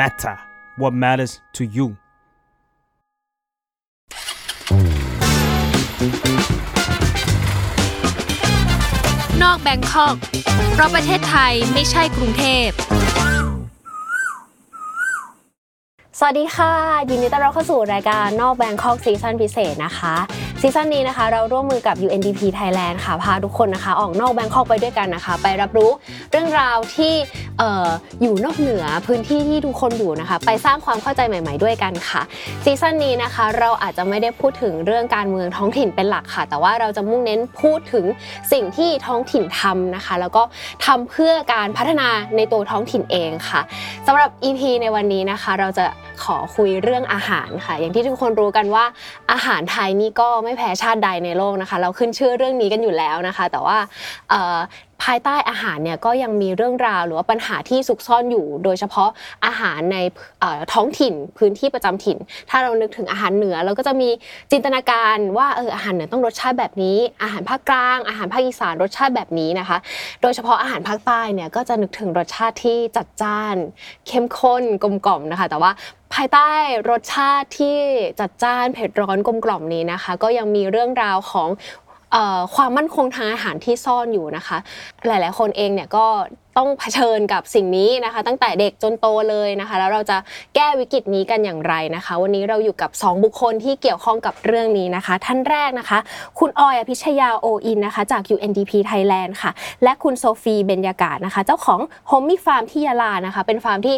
matter what matters to you นอก Bangkok เพราะประเทศไทยไม่ใช่กรุงเทพ สวัสดีค่ะ ยินดีต้อนรับเข้าสู่รายการนอก Bangkok ซีซั่นพิเศษนะคะซีซั่นนี้นะคะ เราร่วมมือกับ UNDP Thailand ค่ะ พาทุกคนนะคะ ออกนอก Bangkok ไปด้วยกันนะคะ ไปรับรู้เรื่องราวที่อออยู่นอกเหนือพื้นที่ที่ทุกคนอยู่นะคะ ไปสร้างความเข้าใจใหม่ ๆ ด้วยกันค่ะซีซั่นนี้นะคะ เราอาจจะไม่ได้พูดถึงเรื่องการเมืองท้องถิ่นเป็นหลักค่ะ แต่ว่าเราจะมุ่งเน้นพูดถึงสิ่งที่ท้องถิ่นทำนะคะ แล้วก็ทำเพื่อการพัฒนาในตัวท้องถิ่นเองค่ะสำหรับ EP ในวันนี้นะคะ เราจะ ขอคุยเรื่องอาหารค่ะ อย่างที่ทุกคนรู้กันว่า อาหารไทยนี่ก็ไม่แพ้ชาติใดในโลกนะคะ เราขึ้นชื่อเรื่องนี้กันอยู่แล้วนะคะ แต่ว่า ภายใต้อาหารเนี่ยก็ยังมีเรื่องราวหรือว่าปัญหาที่ซุกซ่อนอยู่ โดยเฉพาะอาหารในท้องถิ่นพื้นที่ประจำถิ่น ถ้าเรานึกถึงอาหารเหนือเราก็จะมีจินตนาการว่าเอออาหารเหนือต้องรสชาติแบบนี้ อาหารภาคกลาง อาหารภาคอีสานรสชาติแบบนี้นะคะ โดยเฉพาะอาหารภาคใต้เนี่ยก็จะนึกถึงรสชาติที่จัดจ้าน เข้มข้นกลมกล่อมนะคะ แต่ว่าภายใต้รสชาติที่จัดจ้านเผ็ดร้อนกลมกล่อมนี้นะคะ ก็ยังมีเรื่องราวของ ความมั่นคงทางอาหารที่ซ่อนอยู่นะคะ หลาย ๆ คนเองเนี่ยก็ ต้องเผชิญกับสิ่งนี้นะคะ ตั้งแต่เด็กจนโตเลยนะคะ แล้วเราจะแก้วิกฤตนี้กันอย่างไรนะคะ วันนี้เราอยู่กับ 2 บุคคลที่เกี่ยวข้องกับเรื่องนี้นะคะ ท่านแรกนะคะ คุณออยอภิชยาโออินนะคะ จาก UNDP Thailand ค่ะ และคุณโซฟีเบญยากาศนะคะ เจ้าของ h o m มี่ฟาร์มที่ยะลานะคะ เป็นฟาร์มที่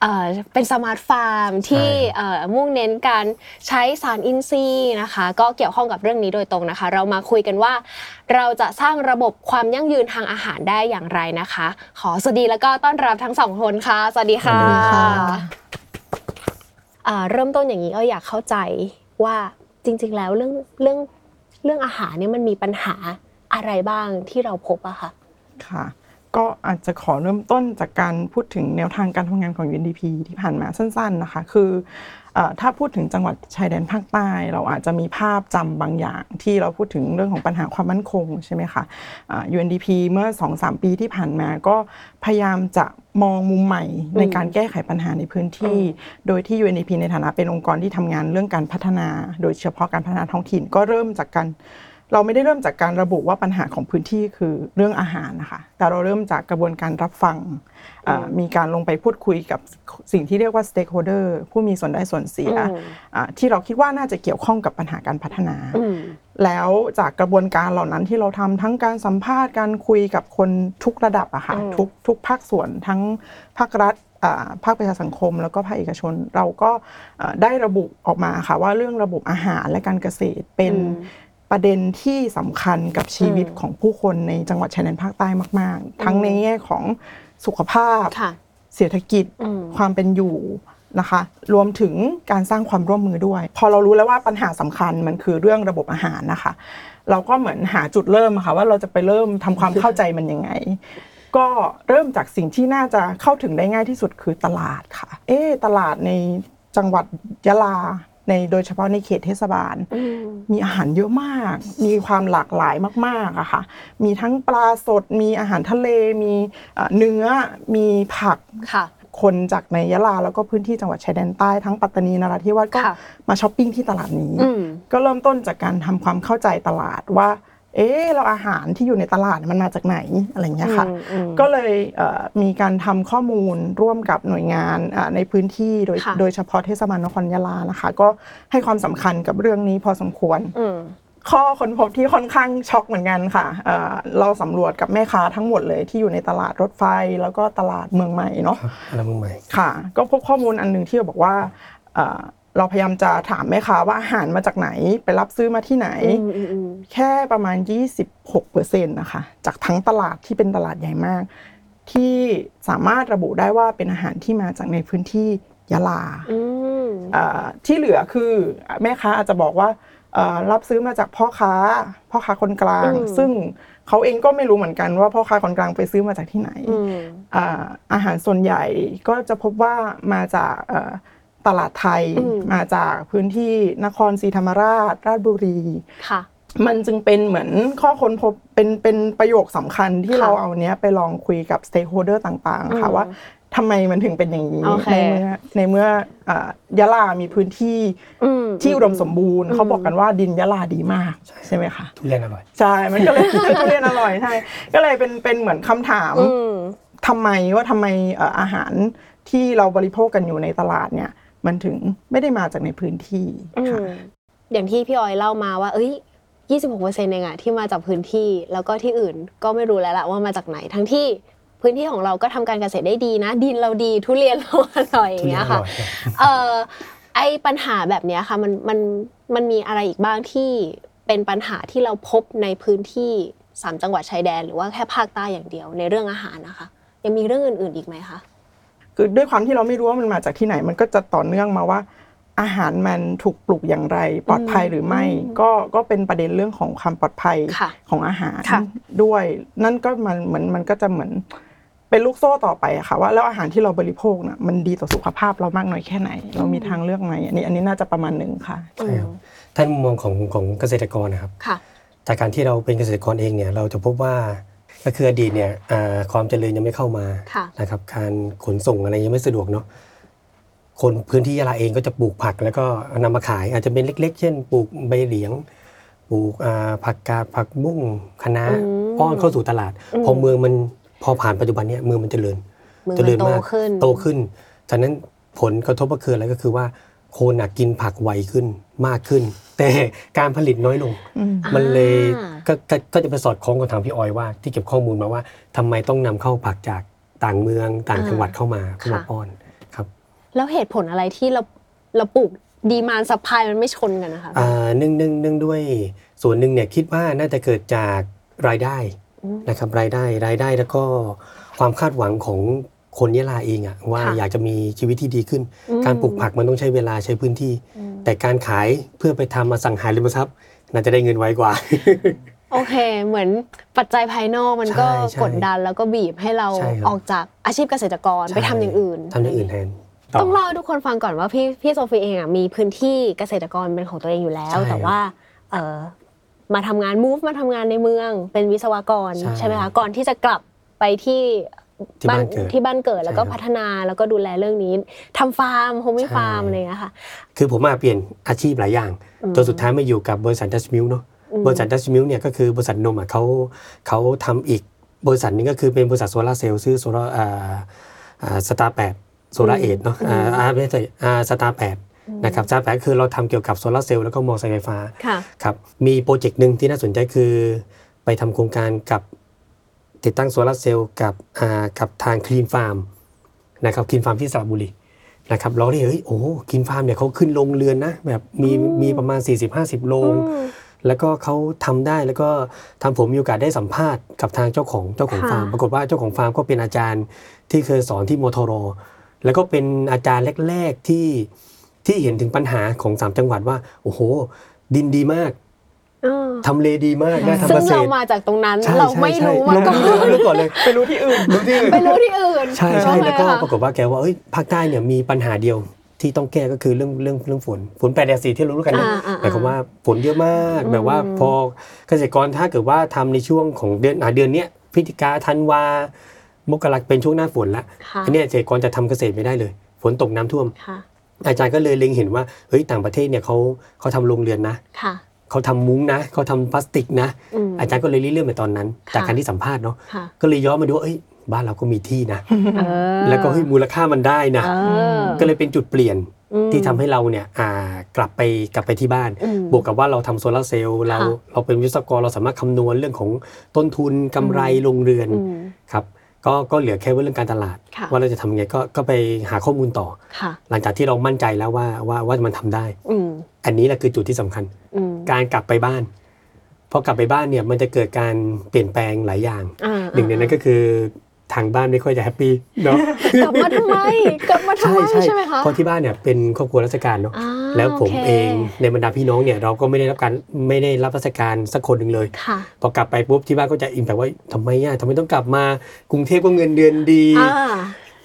เอ่อเป็น smart farm ที่เอ่อมุ่งเน้นการใช้สารอินทรีย์นะคะ ก็เกี่ยวข้องกับเรื่องนี้โดยตรงนะคะ เรามาคุยกันว่าเราจะสร้างระบบความยั่งยืนทางอาหารได้อย่างไรนะคะ ขอสวัสดีแล้วก็ต้อนรับทั้งสองคนค่ะ สวัสดีค่ะสวัสดีค่ะอ่าเริ่มต้นอย่างนี้ก็อยากเข้าใจว่าจริง ๆ แล้วเรื่องเรื่องเรื่องอาหารเนี่ยมันมีปัญหาอะไรบ้างที่เราพบอะค่ะค่ะก็อาจจะขอเริ่มต้นจากการพูดถึงแนวทางการทำงานของ UNDP ที่ผ่านมาสั้น ๆนะคะ คือเอ่อ ถ้าพูดถึงจังหวัดชายแดนภาคใต้ เราอาจจะมีภาพจำบางอย่างที่เราพูดถึงเรื่องของปัญหาความมั่นคงใช่ไหมคะอ่า UNDP เมื่อ 2-3 ปีที่ผ่านมาก็พยายามจะมองมุมใหม่ในการแก้ไขปัญหาในพื้นที่ โดยที่ UNDP ในฐานะเป็นองค์กรที่ทำงานเรื่องการพัฒนา โดยเฉพาะการพัฒนาท้องถิ่นก็เริ่มจากการ เราไม่ได้เริ่มจากการระบุว่าปัญหาของพื้นที่คือเรื่องอาหารนะคะ แต่เราเริ่มจากกระบวนการรับฟังอ่ามีการลงไปพูดคุยกับสิ่งที่เรียกว่า stakeholder ผู้มีส่วนได้ส่วนเสียอืมอ่าที่เราคิดว่าน่าจะเกี่ยวข้องกับปัญหาการพัฒนาอืมแล้วจากกระบวนการเหล่านั้นที่เราทำทั้งการสัมภาษณ์การคุยกับคนทุกระดับอะค่ะอืมทุกทุกภาคส่วนทั้งภาครัฐอ่าภาคประชาสังคมแล้วก็ภาคเอกชนเราก็อ่าได้ระบุออกมาค่ะว่าเรื่องระบบอาหารและการเกษตรเป็น ประเด็นที่สำคัญกับชีวิตอืมของผู้คนในจังหวัดชายแดนภาคใต้มาก ๆ ทั้งในแง่ของสุขภาพค่ะเศรษฐกิจอืมความเป็นอยู่นะคะ รวมถึงการสร้างความร่วมมือด้วย พอเรารู้แล้วว่าปัญหาสำคัญมันคือเรื่องระบบอาหารนะคะ เราก็เหมือนหาจุดเริ่มค่ะว่าเราจะไปเริ่มทำความเข้าใจมันยังไง ก็เริ่มจากสิ่งที่น่าจะเข้าถึงได้ง่ายที่สุดคือตลาดค่ะ เอ๊ะตลาดในจังหวัดยะลา ในโดยเฉพาะในเขตเทศบาลอืมมีอาหารเยอะมาก มีความหลากหลายมากๆอะค่ะ มีทั้งปลาสด มีอาหารทะเล มีเอ่อเนื้อ มีผักค่ะคนจากในยะลาแล้วก็พื้นที่จังหวัดชายแดนใต้ทั้งปัตตานีนราธิวาสก็ค่ะมาช้อปปิ้งที่ตลาดนี้อืมก็เริ่มต้นจากการทำความเข้าใจตลาดว่า เอ๊ะเราอาหารที่อยู่ในตลาดมันมาจากไหนอะไรอย่างเงี้ยค่ะอืมอืมก็เลยเอ่อมีการทำข้อมูลร่วมกับหน่วยงานอ่าในพื้นที่โดยค่ะโดยเฉพาะเทศบาลนครยะลานะคะ ก็ให้ความสำคัญกับเรื่องนี้พอสมควรอืมข้อค้นพบที่ค่อนข้างช็อกเหมือนกันค่ะเอ่อเราสำรวจกับแม่ค้าทั้งหมดเลยที่อยู่ในตลาดรถไฟแล้วก็ตลาดเมืองใหม่เนาะอะไรมึงใหม่ค่ะ ก็พบข้อมูลอันหนึ่งที่บอกว่า เอ่อเราพยายามจะถามแม่ค้าว่าอาหารมาจากไหน ไปรับซื้อมาที่ไหนอืมอืมอืมแค่ประมาณ 26เปอร์เซ็นต์นะคะ จากทั้งตลาดที่เป็นตลาดใหญ่มาก ที่สามารถระบุได้ว่าเป็นอาหารที่มาจากในพื้นที่ยะลาอืมอ่าที่เหลือคือแม่ค้าอาจจะบอกว่าเอ่อรับซื้อมาจากพ่อค้า พ่อค้าคนกลางอืมซึ่งเขาเองก็ไม่รู้เหมือนกันว่าพ่อค้าคนกลางไปซื้อมาจากที่ไหนอืมอ่าอาหารส่วนใหญ่ก็จะพบว่ามาจากเอ่อ ตลาดไทยอืม มาจากพื้นที่นครศรีธรรมราช ราชบุรี ค่ะ มันจึงเป็นเหมือนข้อค้นพบเป็นเป็นประโยคสำคัญที่ค่ะเราเอาเนี้ยไปลองคุยกับสเต็กโฮเดอร์ต่างๆ ค่ะอืมว่าทำไมมันถึงเป็นอย่างนี้โอเค ในเมื่อในเมื่ออ่ายะลามีพื้นที่อืม ที่อุดมสมบูรณ์เขาบอกกันว่าดินยะลาดีมากใช่ไหมคะ ทุเรียนอร่อย ใช่ มันก็เลย ทุเรียนอร่อยใช่ ก็เลยเป็นเป็นเหมือนคำถามอืม ทำไมว่าทำไมเอ่ออาหารที่เราบริโภคกันอยู่ในตลาดเนี่ย มันถึงไม่ได้มาจากในพื้นที่ค่ะอืมอย่างที่พี่ออยเล่ามาว่า เอ้ย26เปอร์เซ็นต์เองอะที่มาจากพื้นที่แล้วก็ที่อื่นก็ไม่รู้แล้วละว่ามาจากไหนทั้งที่พื้นที่ของเราก็ทำการเกษตรได้ดีนะ ดินเราดีทุเรียนเราอร่อยอย่างเงี้ยค่ะทุเรียนอร่อยครับเอ่อไอปัญหาแบบเนี้ยค่ะมันมันมันมีอะไรอีกบ้างที่เป็นปัญหาที่เราพบในพื้นที่สามจังหวัดชายแดน หรือว่าแค่ภาคใต้อย่างเดียวในเรื่องอาหารนะคะ ยังมีเรื่องอื่น ๆอีกไหมคะ คือด้วยความที่เราไม่รู้ว่ามันมาจากที่ไหน มันก็จะต่อเนื่องมาว่า อาหารมันถูกปลูกอย่างไร ปลอดภัยหรือไม่ ก็ก็เป็นประเด็นเรื่องของความปลอดภัยค่ะของอาหารค่ะด้วย นั่นก็มันเหมือนมันก็จะเหมือนเป็นลูกโซ่ต่อไปอะค่ะว่าแล้วอาหารที่เราบริโภคน่ะมันดีต่อสุขภาพเรามากน้อยแค่ไหน เรามีทางเลือกไหมอันนี้อันนี้น่าจะประมาณหนึ่งค่ะใช่ครับท่านมุมมองของของเกษตรกรนะครับค่ะจากการที่เราเป็นเกษตรกรเองเนี่ยเราจะพบว่า ก็คืออดีตเนี่ยอ่าความเจริญยังไม่เข้ามาค่ะนะครับการขนส่งอะไรยังไม่สะดวกเนาะคนพื้นที่ยะลาเองก็จะปลูกผักแล้วก็นำมาขาย อาจจะเป็นเล็ก ๆ เช่น ปลูกใบเหลียง ปลูกอ่าผักกาดผักบุ้งคะน้าอืมป้อนเข้าสู่ตลาดอืมพอเมืองมันพอผ่านปัจจุบันเนี่ยเมืองมันเจริญเมืองเจริญมันโตมากขึ้นโตขึ้น ฉะนั้นผลกระทบก็คืออะไรก็คือว่า คนอะกินผักไวขึ้นมากขึ้น แต่การผลิตน้อยลง มันเลยอ่าก็ก็ก็จะไปสอดคล้องกับทางพี่ออยว่า ที่เก็บข้อมูลมาว่าทำไมต้องนำเข้าผักจากต่างเมืองต่างจังหวัดเข้ามาเพื่อมาค่ะป้อนครับ แล้วเหตุผลอะไรที่เราเราปลูกดีมานสปายมันไม่ชนกันนะคะอ่าเนื่องเนื่องเนื่องด้วยส่วนหนึ่งเนี่ยคิดว่าน่าจะเกิดจากรายได้อืมนะครับรายได้รายได้แล้วก็ความคาดหวังของ คนยะลาเองอะว่าค่ะอยากจะมีชีวิตที่ดีขึ้นอืมการปลูกผักมันต้องใช้เวลาใช้พื้นที่อืมแต่การขายเพื่อไปทำมาสั่งหาริมทรัพย์ น่าจะได้เงินไวกว่า โอเค เหมือนปัจจัยภายนอกมันก็ใช่ใช่กดดันแล้วก็บีบให้เราใช่ครับออกจากอาชีพเกษตรกรไปทำอย่างอื่นทำอย่างอื่นแทนต่ต้องเล่าให้ทุกคนฟังก่อนว่าพี่พี่โซฟีเองอะมีพื้นที่เกษตรกรเป็นของตัวเองอยู่แล้วใช่แต่ว่าเออมาทำงาน move มาทำงานในเมือง เป็นวิศวกรใช่ใช่ไหมคะก่อนที่จะกลับไปที่ ที่บ้านเกิดที่บ้านเกิดแล้วก็ใช่ครับพัฒนาแล้วก็ดูแลเรื่องนี้ทำฟาร์มโฮมมี่ใช่ฟาร์มอะไรอย่างเงี้ยค่ะ คือผมมาเปลี่ยนอาชีพหลายอย่างอืมจนสุดท้ายมาอยู่กับบริษัทดัชมิลเนาะอืมบริษัทดัชมิลเนี่ยก็คือบริษัทนมอะเขาเขาทำอีกบริษัทหนึงก็คือเป็นบริษัทโซลาร์เซลล์ชื่อโซลาร์อ่าอ่าสตาร์แปดโซลาร์เอทเนาะอ่าอ่าไม่ใช่อ่าสตาร์แปดนะครับสตาร์แปดคือเราทำเกี่ยวกับโซลาร์เซลล์แล้วก็มอเตอร์ไฟฟ้าค่ะครับมีโปรเจกต์หนึ่งที่น่าสนใจคือไปทำโครงการกับ ติดตั้งโซลาร์เซลล์กับอ่ากับทางคลีนฟาร์มนะครับคลีนฟาร์มที่สระบุรีนะครับเราได้เฮ้ยโอ้คลีนฟาร์มเนี่ยเขาขึ้นโรงเรือนนะแบบมีมีประมาณ 40-50 โรงแล้วก็เขาทำได้แล้วก็ทางผมมีโอกาสได้สัมภาษณ์กับทางเจ้าของเจ้าของค่ะฟาร์มปรากฏว่าเจ้าของฟาร์มก็เป็นอาจารย์ที่เคยสอนที่มทรแล้วก็เป็นอาจารย์แรก ๆที่ที่เห็นถึงปัญหาของสามจังหวัดว่า โอ้โห ดินดีมากเออ ทำเลดีมากนะซึ่ทำเกงษเราตรมาจากตรงนั้น ใช่เราใช่ไม่ใช่รู้มาก่อนไม่รู้ก่อนเลยไปรู้ที่อื่นรู้ที่อื่น ไปรู้ที่อื่นใช่ใช่โอเคแล้วก็ค่ะปรากฏว่าแกว่าเอ้ยภาคใต้เนี่ยมีปัญหาเดียวที่ต้องแก้ก็คือเรื่องเรื่องเรื่องฝนฝนแปดแดดสีที่เรารู้กันนะอ่าอ่าหมายความว่าฝนเยอะมากอืมแบบว่าพอเกษตรกรถ้าเกิดว่าทำในช่วงของเดือนอ่าเดือนเนี้ยพฤศจิกาธันวามกราเป็นช่วงหน้าฝนละค่ะอันเนี้ยเกษตรกรจะทำเกษตรไม่ได้เลย ฝนตกน้ำท่วม ค่ะอาจารย์ก็เลยเล็งเห็นว่าเฮ้ยต่างประเทศเนี่ยเขาเขาทำโรงเรือนนะ ค่ะ เขาทำมุ้งนะเขาทำพลาสติกนะอืมอาจารย์ก็เลยริเริ่มในตอนนั้นค่ะจากการที่สัมภาษณ์เนาะค่ะก็เลยย้อนมาดูว่าเอ้ยบ้านเราก็มีที่นะเออแล้วก็เฮ้ยมูลค่ามันได้นะเออก็เลยเป็นจุดเปลี่ยนอืมที่ทำให้เราเนี่ยอ่ากลับไปกลับไปที่บ้านอืมบวกกับว่าเราทำโซลาร์เซลล์เราค่ะเราเป็นวิศวกรเราสามารถคำนวณเรื่องของต้นทุนกำไรโรงเรือนอืมครับ ก็ก็เหลือแค่ว่าเรื่องการตลาด ค่ะว่าเราจะทำยังไงก็ก็ไปหาข้อมูลต่อ ค่ะ หลังจากที่เรามั่นใจแล้วว่าว่าว่ามันทำได้ อืมอันนี้แหละคือจุดที่สำคัญ อืมการกลับไปบ้านพอกลับไปบ้านเนี่ยมันจะเกิดการเปลี่ยนแปลงหลายอย่าง อ่าหนึ่งในนั้นก็คือ ทางบ้านไม่ค่อยจะแฮปปี้เนาะกลับมาทำไมกลับมาทำไมใช่ไหมคะเพราะที่บ้านเนี่ยเป็นครอบครัวราชการเนาะอ่าแล้วผมโคเองในบรรดาพี่น้องเนี่ยเราก็ไม่ได้รับการไม่ได้รับราชการสักคนหนึ่งเลยค่ะพอกลับไปปุ๊บที่บ้านก็จะอิมแบบว่าทำไมอะทำไมต้องกลับมากรุงเทพก็เงินเดือนดีอ่า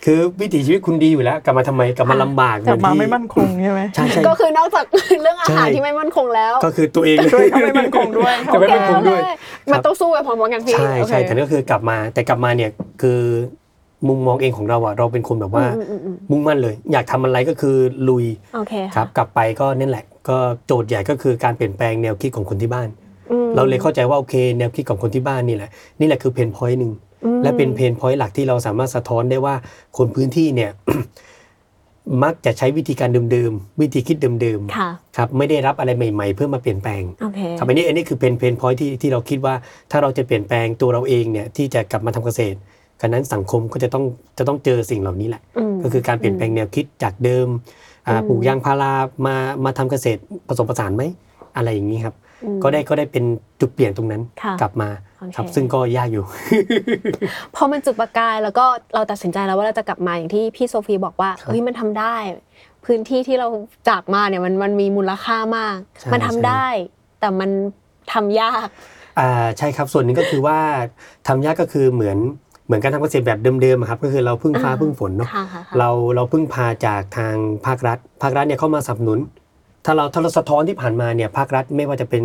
คือวิถีชีวิตคุณดีอยู่แล้วกลับมาทำไมกลับมาค่ะลำบากกลับมาเหไม่ที่มั่นคงใช่ไหมใช่ใช่ ก็คือนอกจาก เรื่องอาหารใช่ ที่ไม่มั่นคงแล้วก็คือตัวเองด้วยก็ไม่มั่นคงด้วย จะไม่มั่นคงด้วยโอเคมันต้องสู้ไปพร้อมๆกันพี่ใช่โอเคใช่แต่ก็คือกลับมาแต่กลับมาเนี่ยคือมุมมองเองของเราอะเราเป็นคนแบบว่า อืมอืมอืมมุ่งมั่นเลย อยากทำอะไรก็คือลุยโอเคครับ กลับไปก็นั่นแหละ ก็โจทย์ใหญ่ก็คือการเปลี่ยนแปลงแนวคิดของคนที่บ้าน อืมเราเลยเข้าใจว่าโอเค แนวคิดของคนที่บ้านนี่แหละนี่แหละคือ pain point หนึ่งอืม และเป็น pain point หลักที่เราสามารถสะท้อนได้ว่าคนพื้นที่เนี่ยมักจะใช้วิธีการเดิมๆวิธีคิดเดิมค่ะๆครับไม่ได้รับอะไรใหม่ ๆ เพื่อมาเปลี่ยนแปลงโอเคครับอันนี้อันนี้คือเป็น pain point ที่ที่เราคิดว่าถ้าเราจะเปลี่ยนแปลงตัวเราเองเนี่ยที่จะกลับมาทำเกษตรกันนั้นสังคมก็จะต้องจะต้องเจอสิ่งเหล่านี้แหละก็คือการเปลี่ยนแปลงแนวคิดจากเดิมอ่าอืมปลูกยางพารามามาทำเกษตรผสมผสานไหมอะไรอย่างนี้ครับอืม ก็ได้ก็ได้เป็นจุดเปลี่ยนตรงนั้นค่ะกลับมาโอเคครับซึ่งก็ยากอยู่ พอมันจุดประกายแล้วก็เราตัดสินใจแล้วว่าเราจะกลับมาอย่างที่พี่โซฟีบอกว่าครับเฮ้ยมันทำได้ พื้นที่ที่เราจากมาเนี่ยมันมันมีมูลค่ามากใช่มันทำใช่ได้ แต่มันทำยากอ่าใช่ครับส่วนหนึ่งก็คือว่าทำยากก็คือเหมือนเหมือนการทำเกษตรแบบเดิมๆอะครับก็คือเราพึ่งฟ้าอ่าพึ่งฝนเนาะค่ะค่ะค่ะเราเราพึ่งพาจากทางภาครัฐ ภาครัฐเนี่ยเข้ามาสนับสนุน ถ้าเราถ้าเราสะท้อนที่ผ่านมาเนี่ยภาครัฐไม่ว่าจะเป็น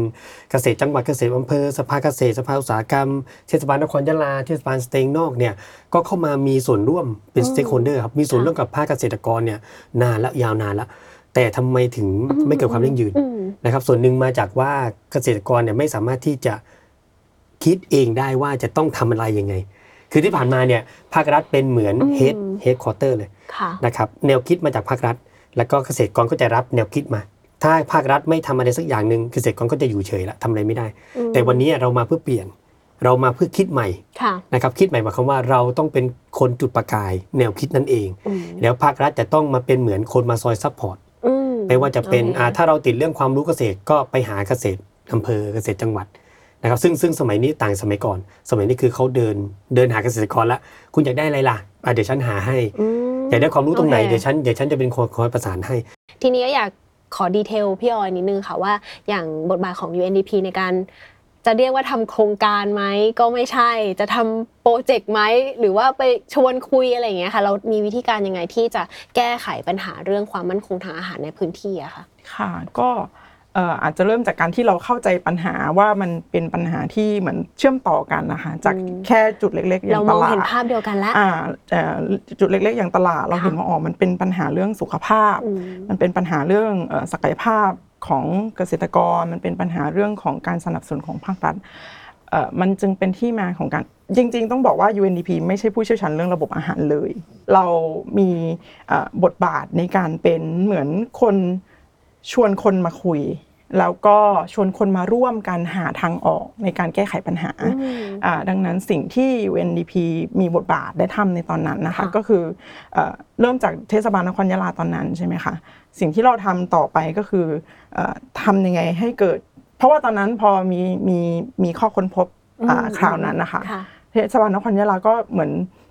เกษตรจังหวัดเกษตรอำเภอสภาเกษตรสภาอุตสาหกรรมเทศบาลนครยะลาเทศบาลสะเตงนอกเนี่ยก็เข้ามามีส่วนร่วมเป็นอืม stakeholder ครับมีส่วนร่วมกับภาคเกษตรกรเนี่ยนานและยาวนานแล้วแต่ทำไมถึงไม่เกิดความยั่งยืนอืมนะครับ ส่วนหนึ่งมาจากว่าเกษตรกรเนี่ยไม่สามารถที่จะคิดเองได้ว่าจะต้องทำอะไรยังไง คือที่ผ่านมาเนี่ยภาครัฐเป็นเหมือนอืม head headquarter เลยค่ะนะครับแนวคิดมาจากภาครัฐ แล้วก็เกษตรกรก็จะรับแนวคิดมา ถ้าภาครัฐไม่ทำอะไรสักอย่างหนึ่งเกษตรกรก็จะอยู่เฉยละทำอะไรไม่ได้อืมแต่วันนี้เรามาเพื่อเปลี่ยน เรามาเพื่อคิดใหม่ค่ะนะครับคิดใหม่หมายความว่าเราต้องเป็นคนจุดประกาย แนวคิดนั่นเองอืมแล้วภาครัฐจะต้องมาเป็นเหมือนคนมาคอย support อืมไม่ว่าจะเป็นโอเคอ่าถ้าเราติดเรื่องความรู้เกษตรก็ไปหาเกษตรอำเภอเกษตรจังหวัดนะครับซึ่งซึ่งสมัยนี้ต่างสมัยก่อน สมัยนี้คือเขาเดินเดินหาเกษตรกรละคุณอยากได้อะไรล่ะอะเดี๋ยวฉันหาให้อืมอยากได้ความรู้ตรงไหนโอคเดี๋ยวฉันเดี๋ยวฉันจะเป็นคนคอยประสานให้ ทีนี้ก็อยาก ขอดีเทลพี่ออยนิดนึงค่ะว่าอย่างบทบาทของ UNDP ในการจะเรียกว่าทำโครงการไหมก็ไม่ใช่ จะทำโปรเจกต์ไหมหรือว่าไปชวนคุยอะไรอย่างเงี้ยค่ะ เรามีวิธีการยังไงที่จะแก้ไขปัญหาเรื่องความมั่นคงทางอาหารในพื้นที่อะค่ะ ค่ะก็ อ่ออาจจะเริ่มจากการที่เราเข้าใจปัญหาว่ามันเป็นปัญหาที่เหมือนเชื่อมต่อกันนะคะจากอืมแค่จุดเล็กๆอย่าเรางมตองลาดเห็นภาพเดียวกันแล้วอ่าแต่จุดเล็กๆอย่างตลาดเราค่ะเห็นว่าอ๋อมันเป็นปัญหาเรื่องสุขภาพอืมมันเป็นปัญหาเรื่องเอ่อศักยภาพของเกษตรกร มันเป็นปัญหาเรื่องของการสนับสนุนของภาครัฐเอ่อมันจึงเป็นที่มาของการจริง ๆ ต้องบอกว่า UNDP ไม่ใช่ผู้เชี่ยวชาญเรื่องระบบอาหารเลย เรามีเอ่อบทบาทในการเป็นเหมือนคน ชวนคนมาคุย แล้วก็ชวนคนมาร่วมกันหาทางออกในการแก้ไขปัญหาอืมอ่าดังนั้นสิ่งที่ UNDP มีบทบาทได้ทำในตอนนั้นนะคะค่ะก็คือเอ่อเริ่มจากเทศบาลนครยะลาตอนนั้นใช่ไหมคะสิ่งที่เราทำต่อไปก็คือเอ่อทำยังไงให้เกิด เพราะว่าตอนนั้นพอมีมีมีข้อค้นพบอ่าอืมคราวนั้นนะคะค่ะเทศบาลนครยะลาก็เหมือน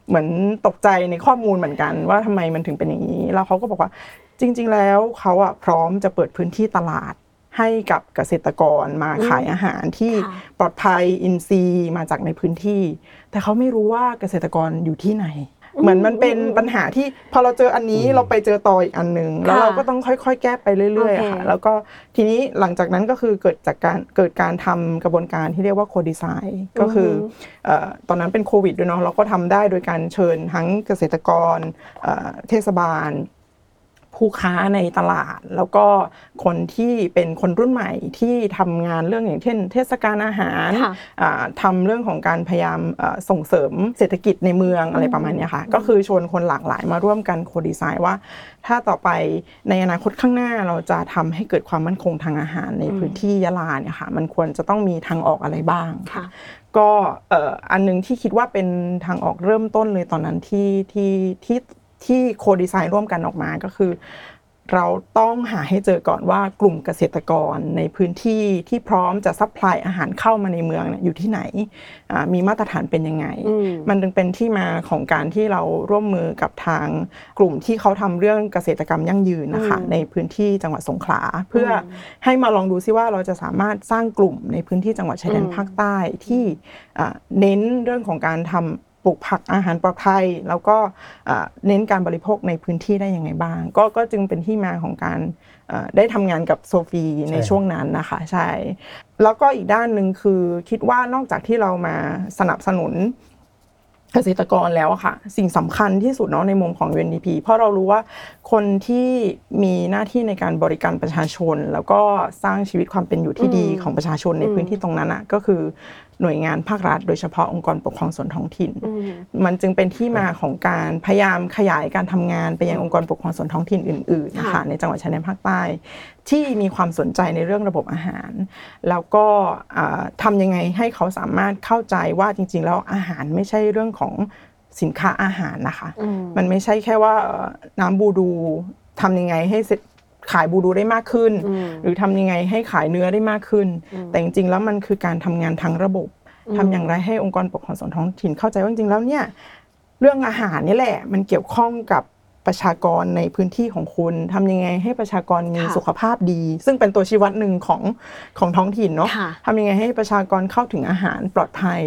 เหมือนตกใจในข้อมูลเหมือนกันว่าทำไมมันถึงเป็นอย่างนี้ แล้วเขาก็บอกว่า จริง ๆ แล้วเขาอะพร้อมจะเปิดพื้นที่ตลาดให้กับเกษตรกรมาขายอาหารที่ค่ะปลอดภัยอินทรีย์มาจากในพื้นที่ แต่เขาไม่รู้ว่าเกษตรกรอยู่ที่ไหน เหมือนมันเป็นปัญหาที่พอเราเจออันนี้อืมเราไปเจอต่ออีกอันหนึ่งแล้วค่ะเราก็ต้องค่อยๆ แก้ไปเรื่อยๆอะค่ะโอเคแล้วก็ทีนี้หลังจากนั้นก็คือเกิดจากการเกิดการทำกระบวนการที่เรียกว่าโคดีไซน์ก็คืออเอ่อตอนนั้นเป็นโควิดด้วยเนาะเราก็ทำได้โดยการเชิญทั้งเกษตรกรเอ่อเทศบาล ผู้ค้าในตลาด แล้วก็คนที่เป็นคนรุ่นใหม่ที่ทำงานเรื่องอย่างเช่น เทศกาลอาหารค่ะอ่าทำเรื่องของการพยายามเอ่อส่งเสริมเศรษฐกิจในเมืองอะไรประมาณเนี้ยค่ะก็คือชวนคนหลากหลายมาร่วมกันโคดีไซน์ว่า ถ้าต่อไปในอนาคตข้างหน้าเราจะทำให้เกิดความมั่นคงทางอาหารในพื้นที่ยะลาเนี่ยค่ะมันควรจะต้องมีทางออกอะไรบ้างค่ะก็เอ่ออันหนึ่งที่คิดว่าเป็นทางออกเริ่มต้นเลยตอนนั้นที่ที่ที่ ที่ co-design ร่วมกันออกมาก็คือ เราต้องหาให้เจอก่อนว่ากลุ่มเกษตรกรในพื้นที่ที่พร้อมจะ supply อาหารเข้ามาในเมืองเนี่ยอยู่ที่ไหนอ่ามีมาตรฐานเป็นยังไงอืมมันจึงเป็นที่มาของการที่เราร่วมมือกับทางกลุ่มที่เขาทำเรื่องเกษตรกรรมยั่งยืนนะคะอืมในพื้นที่จังหวัดสงขลา เพื่ออให้มาลองดูซิว่าเราจะสามารถสร้างกลุ่มในพื้นที่จังหวัดชายแดนอืมภาคใต้ที่อ่าเน้นเรื่องของการทำ ปลูกผักอาหารปลอดภัย แล้วก็อ่าเน้นการบริโภคในพื้นที่ได้ยังไงบ้าง ก็ก็จึงเป็นที่มาของการเอ่อได้ทำงานกับโซฟีในใช่ช่วงนั้นนะคะใช่แล้วก็อีกด้านหนึ่งคือคิดว่านอกจากที่เรามาสนับสนุนเกษตรกรแล้วอะค่ะ สิ่งสำคัญที่สุดเนาะในมุมของ UNDP เพราะเรารู้ว่าคนที่มีหน้าที่ในการบริการประชาชน แล้วก็สร้างชีวิตความเป็นอยู่ที่ดีอืมของประชาชนในพื้นที่ตรงนั้นอะก็คือ หน่วยงานภาครัฐ โดยเฉพาะองค์กรปกครองส่วนท้องถิ่นอืมมันจึงเป็นที่มาของการพยายามขยายการทำงานไปยังองค์กรปกครองส่วนท้องถิ่นอื่นๆนะคะค่ะในจังหวัดชายแดนภาคใต้ ที่มีความสนใจในเรื่องระบบอาหาร แล้วก็อ่าทำยังไงให้เขาสามารถเข้าใจว่าจริง ๆ แล้วอาหารไม่ใช่เรื่องของสินค้าอาหารนะคะอืมมันไม่ใช่แค่ว่าเอ่อน้ำบูดูทำยังไงให้เสร็จ ขายบูดูได้มากขึ้นอืมหรือทำยังไงให้ขายเนื้อได้มากขึ้น แต่จริงๆแล้วมันคือการทำงานทั้งระบบทำอย่างไรให้องค์กรปกครองส่วนท้องถิ่นเข้าใจว่าจริงๆแล้วเนี่ยเรื่องอาหารนี่แหละ มันเกี่ยวข้องกับประชากรในพื้นที่ของคุณทำยังไงให้ประชากรมีค่ะสุขภาพดี ซึ่งเป็นตัวชี้วัดหนึ่งของของท้องถิ่นเนาะค่ะทำยังไงให้ประชากรเข้าถึงอาหารปลอดภัย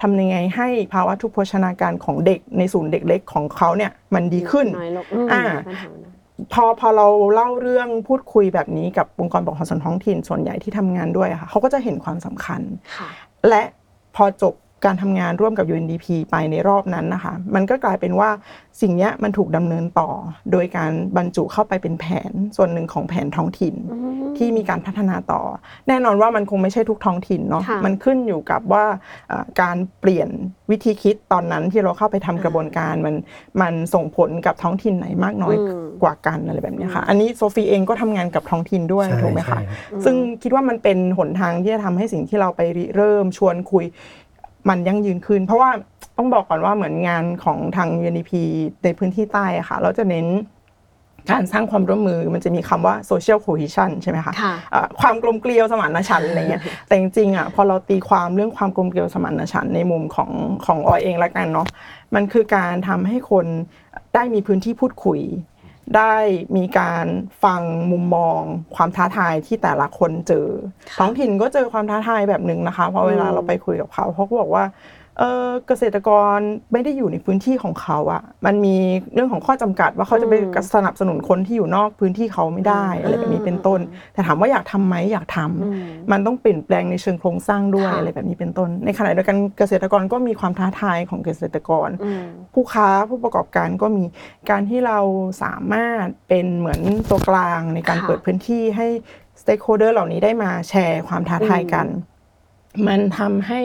ทำยังไงให้ภาวะทุพโภชนาการของเด็กในศูนย์เด็กเล็กของเขาเนี่ยมันดีขึ้นน้อยลงอืมอ่า ปัญหามันน้อยพอพอเราเล่าเรื่องพูดคุยแบบนี้กับองค์กรปกครองส่วนท้องถิ่นส่วนใหญ่ที่ทำงานด้วยอะค่ะเขาก็จะเห็นความสำคัญค่ะและพอจบ การทำงานร่วมกับ UNDP ไปในรอบนั้นนะคะ มันก็กลายเป็นว่าสิ่งเนี้ยมันถูกดำเนินต่อ โดยการบรรจุเข้าไปเป็นแผนส่วนหนึ่งของแผนท้องถิ่นที่มีการพัฒนาต่อ แน่นอนว่ามันคงไม่ใช่ทุกท้องถิ่นเนาะค่ะมันขึ้นอยู่กับว่าเอ่อการเปลี่ยนวิธีคิดตอนนั้นที่เราเข้าไปทำกระบวนการมันมันส่งผลกับท้องถิ่นไหนมากน้อยอืมกว่ากันอะไรแบบเนี้ยค่ะ อันนี้โซฟีเองก็ทำงานกับท้องถิ่นด้วยใช่ถูกไหมใช่คะครับซึ่งคิดว่ามันเป็นหนทางที่จะทำให้สิ่งที่เราไปริเริ่มชวนคุย มันยั่งยืนขึ้น เพราะว่าต้องบอกก่อนว่าเหมือนงานของทาง UNDP ในพื้นที่ใต้อะค่ะ เราจะเน้นการสร้างความร่วมมือมันจะมีคำว่า social cohesion ใช่ไหมคะค่ะเอ่อความกลมเกลียวสมานฉันท์อะไรเงี้ยแต่จริงๆอะพอเราตีความเรื่องความกลมเกลียวสมานฉันท์ในมุมของของออยเองละกันเนาะมันคือการทำให้คนได้มีพื้นที่พูดคุย ได้มีการฟังมุมมองความท้าทายที่แต่ละคนเจอท้องถิ่นก็เจอความท้าทายแบบหนึ่งนะคะเพราะเวลาเราไปคุยกับเขาเขาก็บอกว่า เออเกษตรกรไม่ได้อยู่ในพื้นที่ของเขาอะมันมีเรื่องของข้อจำกัดว่าเขาจะไปสนับสนุนคนที่อยู่นอกพื้นที่เขาไม่ได้อะไรแบบนี้เป็นต้น แต่ถามว่าอยากทำไหมอยากทำอืมมันต้องเปลี่ยนแปลงในเชิงโครงสร้างด้วยค่ะอะไรแบบนี้เป็นต้น ในขณะเดียวกันเกษตรกรก็มีความท้าทายของเกษตรกรอืมผู้ค้าผู้ประกอบการก็มีการที่เราสามารถเป็นเหมือนตัวกลางในการค่ะเปิดพื้นที่ให้สเต็กโฮเดอร์เหล่านี้ได้มาแชร์ความท้าทายกัน มันทำให้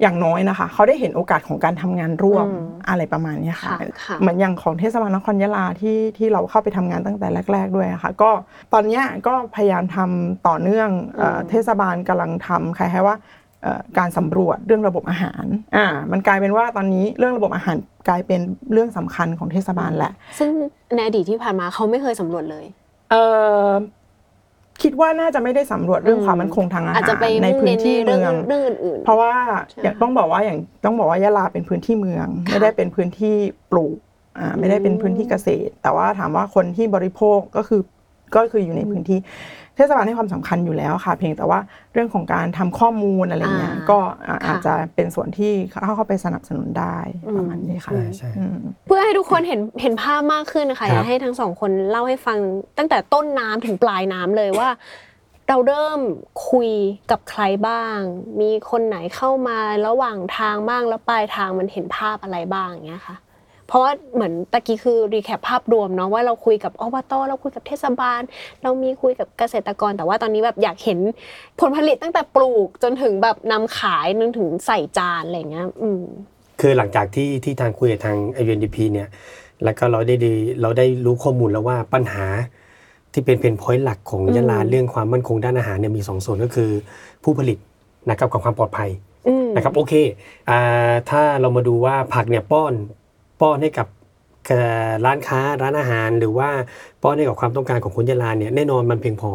อย่างน้อยนะคะ เขาได้เห็นโอกาสของการทำงานร่วมอืมอะไรประมาณเนี้ยค่ะค่ะค่ะ เหมือนอย่างของเทศบาลนครยะลาที่ที่เราเข้าไปทำงานตั้งแต่แรก ๆ ด้วยอะค่ะ ก็ตอนเนี้ยก็พยายามทำต่อเนื่องเอ่อเทศบาลกำลังทำคล้ายๆว่าเอ่อการสำรวจเรื่องระบบอาหารอ่ามันกลายเป็นว่าตอนนี้เรื่องระบบอาหารกลายเป็นเรื่องสำคัญของเทศบาลแหละ ซึ่งในอดีตที่ผ่านมาเขาไม่เคยสำรวจเลยเอ่อ คิดว่าน่าจะไม่ได้สำรวจเรื่องความมั่นคงทางอาอาจหารจะไปในมุ่งพื้เน้นนที่ในเรื่องเมืองเรื่องอื่นๆเพราะว่าใช่อย่างต้องบอกว่าอย่างต้องบอกว่ายะลาเป็นพื้นที่เมือง ไม่ได้เป็นพื้นที่ปลูกอ่าไม่ได้เป็นพื้นที่เกษตร แต่ว่าถามว่าคนที่บริโภคก็คือ ก็คืออยู่ในพื้นที่เทศบาลให้ความสำคัญอยู่แล้วค่ะ เพียงแต่ว่าเรื่องของการทำข้อมูลอะไรเงี้ยอ่าก็อ่าค่ะอาจจะเป็นส่วนที่เข้าเข้าไปสนับสนุนได้ประมาณนี้ค่ะใช่ใช่อืมเพื่อให้ทุกคนเห็นเห็นภาพมากขึ้นนะคะครับอยากให้ทั้งสองคนเล่าให้ฟังตั้งแต่ต้นน้ำถึงปลายน้ำเลยว่า เราเริ่มคุยกับใครบ้าง มีคนไหนเข้ามาระหว่างทางบ้างแล้วปลายทางมันเห็นภาพอะไรบ้างอย่างเงี้ยค่ะ เพราะว่าเหมือนตะกี้คือรีแคปภาพรวมเนาะว่าเราคุยกับอบตเราคุยกับเทศบาล เรามีคุยกับเกษตรกร แต่ว่าตอนนี้แบบอยากเห็นผลผลิตตั้งแต่ปลูกจนถึงแบบนำขายจนถึงใส่จานอะไรอย่างเงี้ยอืมคือหลังจากที่ที่ทางคุยกับทาง UNDP เนี่ยแล้วก็เราได้ดีเราได้รู้ข้อมูลแล้วว่าปัญหาที่เป็นเพนพอยต์หลักของยะลาอืมเรื่องความมั่นคงด้านอาหารเนี่ยมีสองส่วนก็คือผู้ผลิตนะครับกับความปลอดภัยอืมนะครับโอเคอ่าถ้าเรามาดูว่าผักเนี่ยป้อน ป้อนให้กับเอ่อร้านค้าร้านอาหาร หรือว่าป้อนให้กับความต้องการของคนยะลาเนี่ยแน่นอนมันเพียงพอ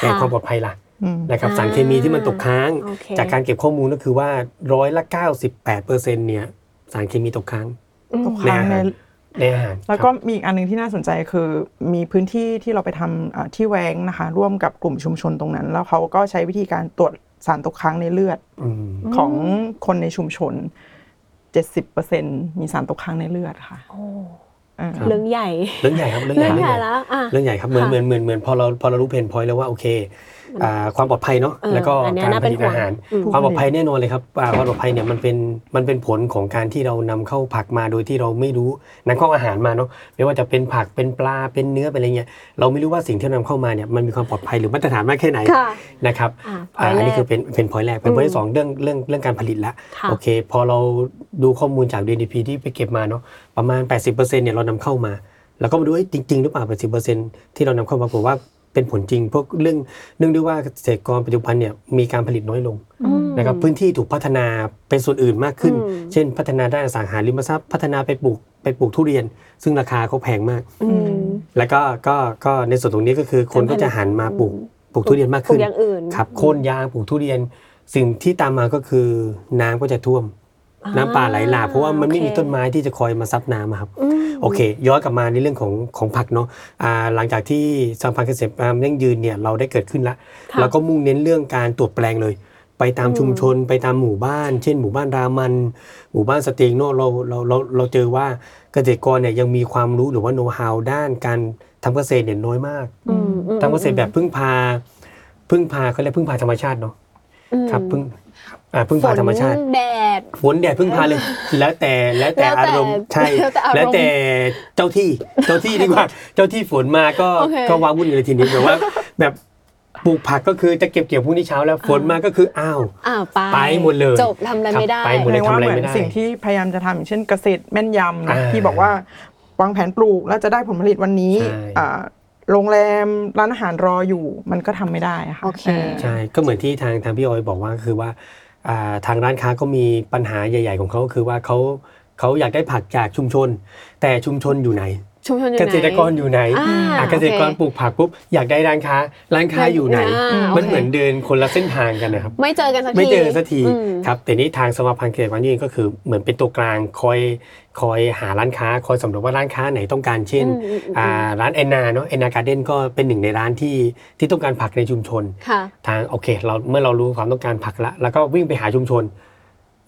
แต่ค่ะความปลอดภัยล่ะอืมนะครับอ่าสารเคมีที่มันตกค้างโอเคจากการเก็บข้อมูลก็คือว่าร้อยละ98เปอร์เซ็นต์เนี่ยสารเคมีตกค้างตกค้างในในอาหารแล้วก็ครับมีอีกอันหนึงที่น่าสนใจคือมีพื้นที่ที่เราไปทำอ่าที่แวงนะคะ ร่วมกับกลุ่มชุมชนตรงนั้น แล้วเขาก็ใช้วิธีการตรวจสารตกค้างในเลือดอืมของคนในชุมชน 70%มีสารตกค้างในเลือดค่ะโอ้อ่าครับเรื่องใหญ่ เรื่องใหญ่ครับเรื่องเรื่องใหใหญ่ญ่แล้วอะ เรื่องใหญ่ครับเหมือนค่ะเหมือนเหมือนเหมือนพอเราพอเรารู้เพนพอยต์แล้วว่าโอเคอ่า ความปลอดภัยเนาะเออแล้วก็อันเนี้ยการน่าผเป็นลิตห่วงอาหารอืมความปลอดภัยแน่นอนเลยครับอ่าความปลอดภัยเนี่ยมันเป็นมันเป็นผลของการที่เรานำเข้าผักมาโดยที่เราไม่รู้นำเข้าอาหารมาเนาะไม่ว่าจะเป็นผักเป็นปลาเป็นเนื้อเป็นอะไรเงี้ยเราไม่รู้ว่าสิ่งที่เรานำเข้ามาเนี่ยมันมีความปลอดภัยหรือมาตรฐานมากแค่ไหนค่ะนะครับอ่าอ่า point อันนี้แรกคือเป็นเป็นพอยแรกเป็นพอยอืมที่สองเรื่องเรื่องเรื่องการผลิตละค่ะโอเค พอเราดูข้อมูลจาก DNP ที่ไปเก็บมาเนาะประมาณ 80%เนี่ยเรานำเข้ามา แล้วก็มาดูว่าจริง ๆ หรือเปล่า 80%ที่เรานำเข้ามาผมว่า เป็นผลจริงเพราะเรื่องเนื่องด้วยว่าเกษตรกรปัจจุบันเนี่ยมีการผลิตน้อยลงอืมนะครับพื้นที่ถูกพัฒนาเป็นส่วนอื่นมากขึ้นอืมเช่น พัฒนาด้านอสังหาริมทรัพย์ พัฒนาไปปลูกไปปลูกทุเรียน ซึ่งราคาเขาแพงมากอืมแล้วก็ก็ก็ในส่วนตรงนี้ก็คือคนก็จะหันมาปลูกปลูกทุเรียนมากปลูขึ้กนอย่างอื่นครับโค่นยางปลูกทุเรียน สิ่งที่ตามมาก็คือน้ำก็จะท่วมอ่า น้ำป่าไหลหลากเพราะว่ามันไม่โอเคมีต้นไม้ที่จะคอยมาซับน้ำอะครับอืมโอเค ย้อนกลับมาในเรื่องของของผักเนาะอ่าหลังจากที่สหพันธ์เกษตรกรรมยั่งยืนเนี่ยเราได้เกิดขึ้นแล้วค่ะเราก็มุ่งเน้นเรื่องการตรวจแปลงเลย ไปตามอืมชุมชนไปตามหมู่บ้าน เช่น หมู่บ้านรามัน หมู่บ้านสเตงโนเราเราเราเราเจอว่าเกษตรกรเนี่ยยังมีความรู้หรือว่าโน้ตฮาวด้านการทำเกษตรเนี่ยน้อยมากอืมอืมทำเกษตรแบบพึ่งพาพึ่งพาเขาเรียกพึ่งพาธรรมชาติเนาะอืมครับพึ่ง อ่าพึ่งฝพานธรรมชาติแดดฝนแดดพึ่งพาเลย แล้วแต่แล้วแต่แล้วแต่อารมณ์ใช่แล้วแต่อารมณ์แล้วแต่เจ้าที่เจ้าที่ดีกว่า เจ้าที่ฝนมาก็โอเคก็ว้าวุ่นเลยทีนี้แบบว่าแบบปลูกผักก็คือจะเก็บเกี่ยวพรุ่งนี้เช้าแล้วฝนมาก็คืออ้าวอ้าวไปไปหมดเลยจบทำอะไรไม่ได้ครับไปหมดเรียกว่าทำอะไรเหมือไม่นได้สิ่งที่พยายามจะทำอย่างเช่นเกษตรแม่นยำนะอ่าที่บอกว่าวางแผนปลูกแล้วจะได้ผลผลิตวันนี้ใช่อ่าโรงแรมร้านอาหารรออยู่มันก็ทำไม่ได้ะค่ะโอเคใช่ก็เหมือนที่ทางทางพี่ออยบอกว่าคือว่าอ่า ทางร้านค้าก็มีปัญหาใหญ่ ๆ ของเขาคือว่าเขาเขาอยากได้ผักจากชุมชน แต่ชุมชนอยู่ไหน ชุมชนอยู่เกไหนษตรกรอยู่ไหนอ่าอะเกษตรกรโอเค ปลูกผักปุ๊บอยากได้ร้านค้า ร้านค้าอยู่ไหนอ่ามันโอเคเหมือนเดินคนละเส้นทางกันนะครับ ไม่เจอกันสักทีไม่เจอสักทีอืม ครับแต่นี้ทางสมาพันธ์เกษตรกรยืนก็คือเหมือนเป็นตัวกลางคอยคอยหาร้านค้าคอยสำรวจว่าร้านค้าไหนต้องการเช่นอืมอืมอืม อ่าร้านแอนนาเนาะแอนนาการ์เด้นก็เป็นหนึ่งในร้านที่ที่ต้องการผักในชุมชน ค่ะ ทางโอเคเราเมื่อเรารู้ความต้องการผักละแล้วก็วิ่งไปหาชุมชน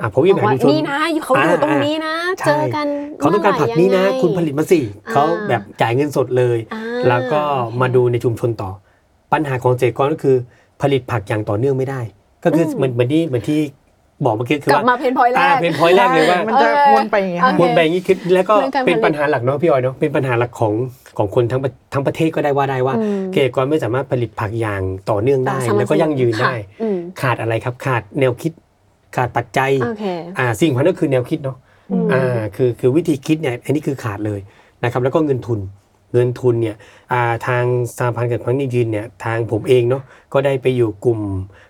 อะพอวิ่งบไปอกหาว่าชุมชนนี่นะเขาอยู่ตรงนี้นะใช่เจอกันเขาต้องการผักนี้นะเมื่อไหร่คุณผลิตมาสิอ่าเขาแบบจ่ายเงินสดเลยอ่าแล้วก็มาดูในชุมชนต่อ ปัญหาของเกษตรกรก็คือ ผลิตผักอย่างต่อเนื่องไม่ได้ ก็คือเหมือนเหมือนที่เหมือนที่บอกเมื่อกี้คือกลับว่ามาเพนพอยต์แรอ่ากเป็นพอยแรกเลยว่ามันจะวนไปอย่างเงี้ยโอค่ะเควนไปอย่างนี้คือแล้วก็เรื่องการผลิตเป็นปัญหาหลักเนาะพี่ออยเนาะเป็นปัญหาหลักของของคนทั้งประทั้งประเทศก็ได้ว่าได้ว่าอืมเกษตรกรไม่สามารถผลิตผักอย่างต่อเนื่องได้สม่ำแล้วก็ยั่งยืนค่ะได้อืมขาดอะไรครับขาดแนวคิด ขาดปัจจัยโอเคอ่าสิ่งสำคัญก็คือแนวคิดเนาะอืมอ่าคือคือวิธีคิดเนี่ยอันนี้คือขาดเลยนะครับแล้วก็เงินทุนเงินทุนเนี่ยอ่าทางสหพันธ์เกิดพังยืนเนี่ยทางผมเองเนาะก็ได้ไปอยู่กลุ่ม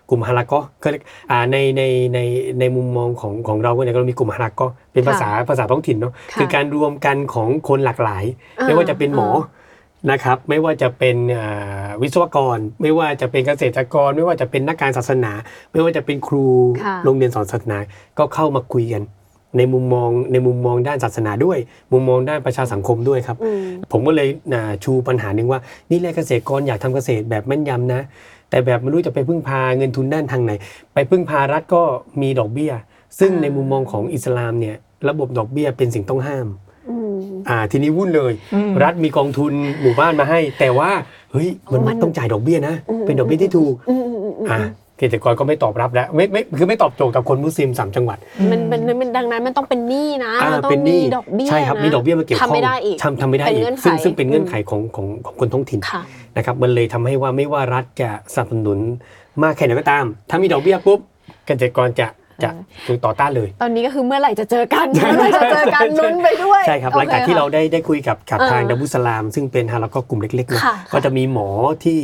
กลุ่มฮาราก็ก็เรียกอ่าในในในในมุมมองของของเราเนี่ยเรามีกลุ่มฮาราก็เป็นภาษาภาษาท้องถิ่นเนาะค่ะคือการรวมกันของคนหลากหลายอ่าไม่ว่าจะเป็นหมออ่ นะครับไม่ว่าจะเป็นอ่าวิศวกร ไม่ว่าจะเป็นเกษตรกร ไม่ว่าจะเป็นนักการศาสนา ไม่ว่าจะเป็นครูค่ะโรงเรียนสอนศาสนา ก็เข้ามาคุยกัน ในมุมมองในมุมมองด้านศาสนาด้วย มุมมองด้านประชาสังคมด้วยครับอืมผมก็เลยอ่าชูปัญหาหนึ่งว่า นี่แหละเกษตรกรอยากทำเกษตรแบบแม่นยำนะ แต่แบบไม่รู้จะไปพึ่งพาเงินทุนด้านทางไหน ไปพึ่งพารัฐก็มีดอกเบี้ย ซึ่งอ่าในมุมมองของอิสลามเนี่ยระบบดอกเบี้ยเป็นสิ่งต้องห้าม อืมอ่า ทีนี้วุ่นเลยอืมรัฐมีกองทุนหมู่บ้านมาให้ แต่ว่าเฮ้ยมันมันต้องจ่ายดอกเบี้ยนะอืมเป็นดอกเบี้ยที่ถูกอืมอืมอืมอืมอ่าเกษตรกรก็ไม่ตอบรับแล้วไม่ไม่คือไม่ตอบโจทย์กับคนมุสลิมสามจังหวัด มันเป็นมันดังนั้นมันต้องเป็นหนี้นะอ่ามันต้องเป็นหนี้มีดอกเบี้ยใช่ครับนะมีดอกเบี้ยมาเกี่ยวข้องทำไม่ได้อีกทำทำไม่ได้เป็นอีกเงื่อนไขซึ่งซึ่งเป็นเงื่อนไขอืมของของของคนท้องถิ่นค่ะนะครับมันเลยทำให้ว่าไม่ว่ารัฐจะสนับสนุนมากแค่ไหนก็ตาม ถ้ามีดอกเบี้ยปุ๊บเกษตรกรจะ จะถูกต่อต้านเลย ตอนนี้ก็คือเมื่อไหร่จะเจอกันเมื่อไหร่จะเจอกันลุ้นไปด้วย ใช่ครับโอหลังจากที่ค่ะเราได้ได้คุยกับกับเออทางดับบุสลาม ซึ่งเป็นฮาแล้วก็กลุ่มเล็กๆเนอะค่ะก็จะมีหมอที่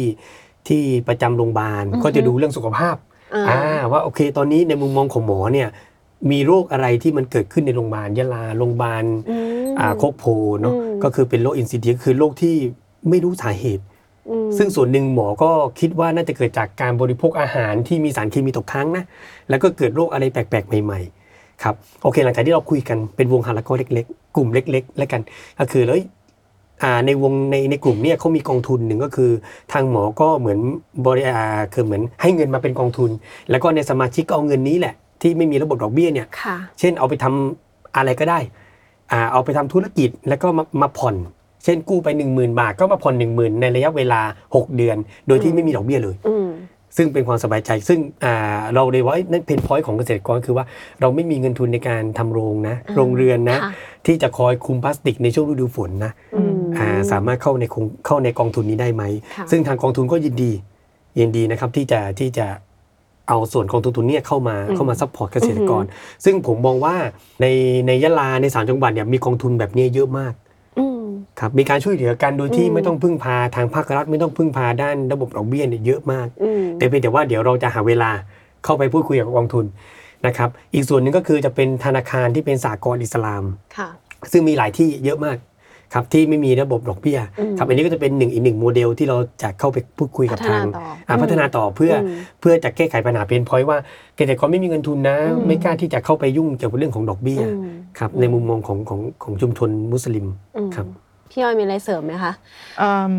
ที่ประจำโรงพยาบาลอือฮึก็จะดูเรื่องสุขภาพอ่าอ่าว่าโอเค ตอนนี้ในมุมมองของหมอเนี่ยมีโรคอะไรที่มันเกิดขึ้นในโรงพยาบาลยะลาโรงพยาบาลอืมอ่าโคกโพเนาะอืมก็คือเป็นโรคอินซิเดียคือโรคที่ไม่รู้สาเหตุอืม ซึ่งส่วนหนึ่งหมอก็คิดว่าน่าจะเกิดจากการบริโภคอาหารที่มีสารเคมีตกค้างนะ แล้วก็เกิดโรคอะไรแปลกๆ ใหม่ ๆ ครับ โอเค หลังจากที่เราคุยกันเป็นวงฮาร์ลโกเล็กๆ กลุ่มเล็ก ๆ แล้วกัน ก็คือเลยอ่าในวงในในกลุ่มเนี่ยเขามีกองทุนหนึ่งก็คือ ทางหมอก็เหมือนบริอาคือเหมือนให้เงินมาเป็นกองทุน แล้วก็ในสมาชิกก็เอาเงินนี้แหละ ที่ไม่มีระบบดอกเบี้ยเนี่ยค่ะเช่นเอาไปทำอะไรก็ได้อ่าเอาไปทำธุรกิจแล้วก็มามาผ่อน เช่นกู้ไป 1 0,000 บาทก็มาผ่อน1 0,000 ในระยะเวลา 6 เดือน โดยที่ไม่มีดอกเบี้ยเลยอืมซึ่งเป็นความสบายใจ ซึ่งอ่าเราเลยว่านั่นเพนพอยต์ของเกษตรกรคือว่าเราไม่มีเงินทุนในการทำโรงนะ โรงเรือนนะค่ะที่จะคอยคุมพลาสติกในช่วงฤดูฝนนะอืมอ่าสามารถเข้าในคงเข้าในกองทุนนี้ได้ไหมค่ะซึ่งทางกองทุนก็ยินดียินดีนะครับที่จะที่จะเอาส่วนกองทุนตัวเนี้ยเข้ามาเข้ามา support เกษตรกร ซึ่งผมมองว่าในในยะลาในสามจังหวัดเนี่ยมีกองทุนแบบนี้เยอะมากอืม ครับมีการช่วยเหลือกันโดยที่อืมไม่ต้องพึ่งพาทางภาครัฐไม่ต้องพึ่งพาด้านระบบดอกเบี้ยเนี่ยเยอะมากอืมแต่เพียงแต่ว่าเดี๋ยวเราจะหาเวลาเข้าไปพูดคุยกับกองทุนนะครับ อีกส่วนหนึ่งก็คือจะเป็นธนาคารที่เป็นสากลอิสลามค่ะซึ่งมีหลายที่เยอะมากครับที่ไม่มีระบบดอกเบี้ยอืมครับอันนี้ก็จะเป็นหนึ่งอีกหนึ่งโมเดลที่เราจะเข้าไปพูดคุยกับพัฒนาทางต่ออ่าอืมพัฒนาต่อเพื่ออมเพื่อจะแก้ไขปัญหาเพนพอยต์ว่าเกษตรกรไม่มีเงินทุนนะอืมไม่กล้าที่จะเข้าไปยุ่งเกี่ยวกับเรื่องของดอกเบี้ยอืมครับในมุมมองของของของชุมชนมุสลิมอืมครับ พี่อ้อยมีอะไรเสริมไหมคะอืม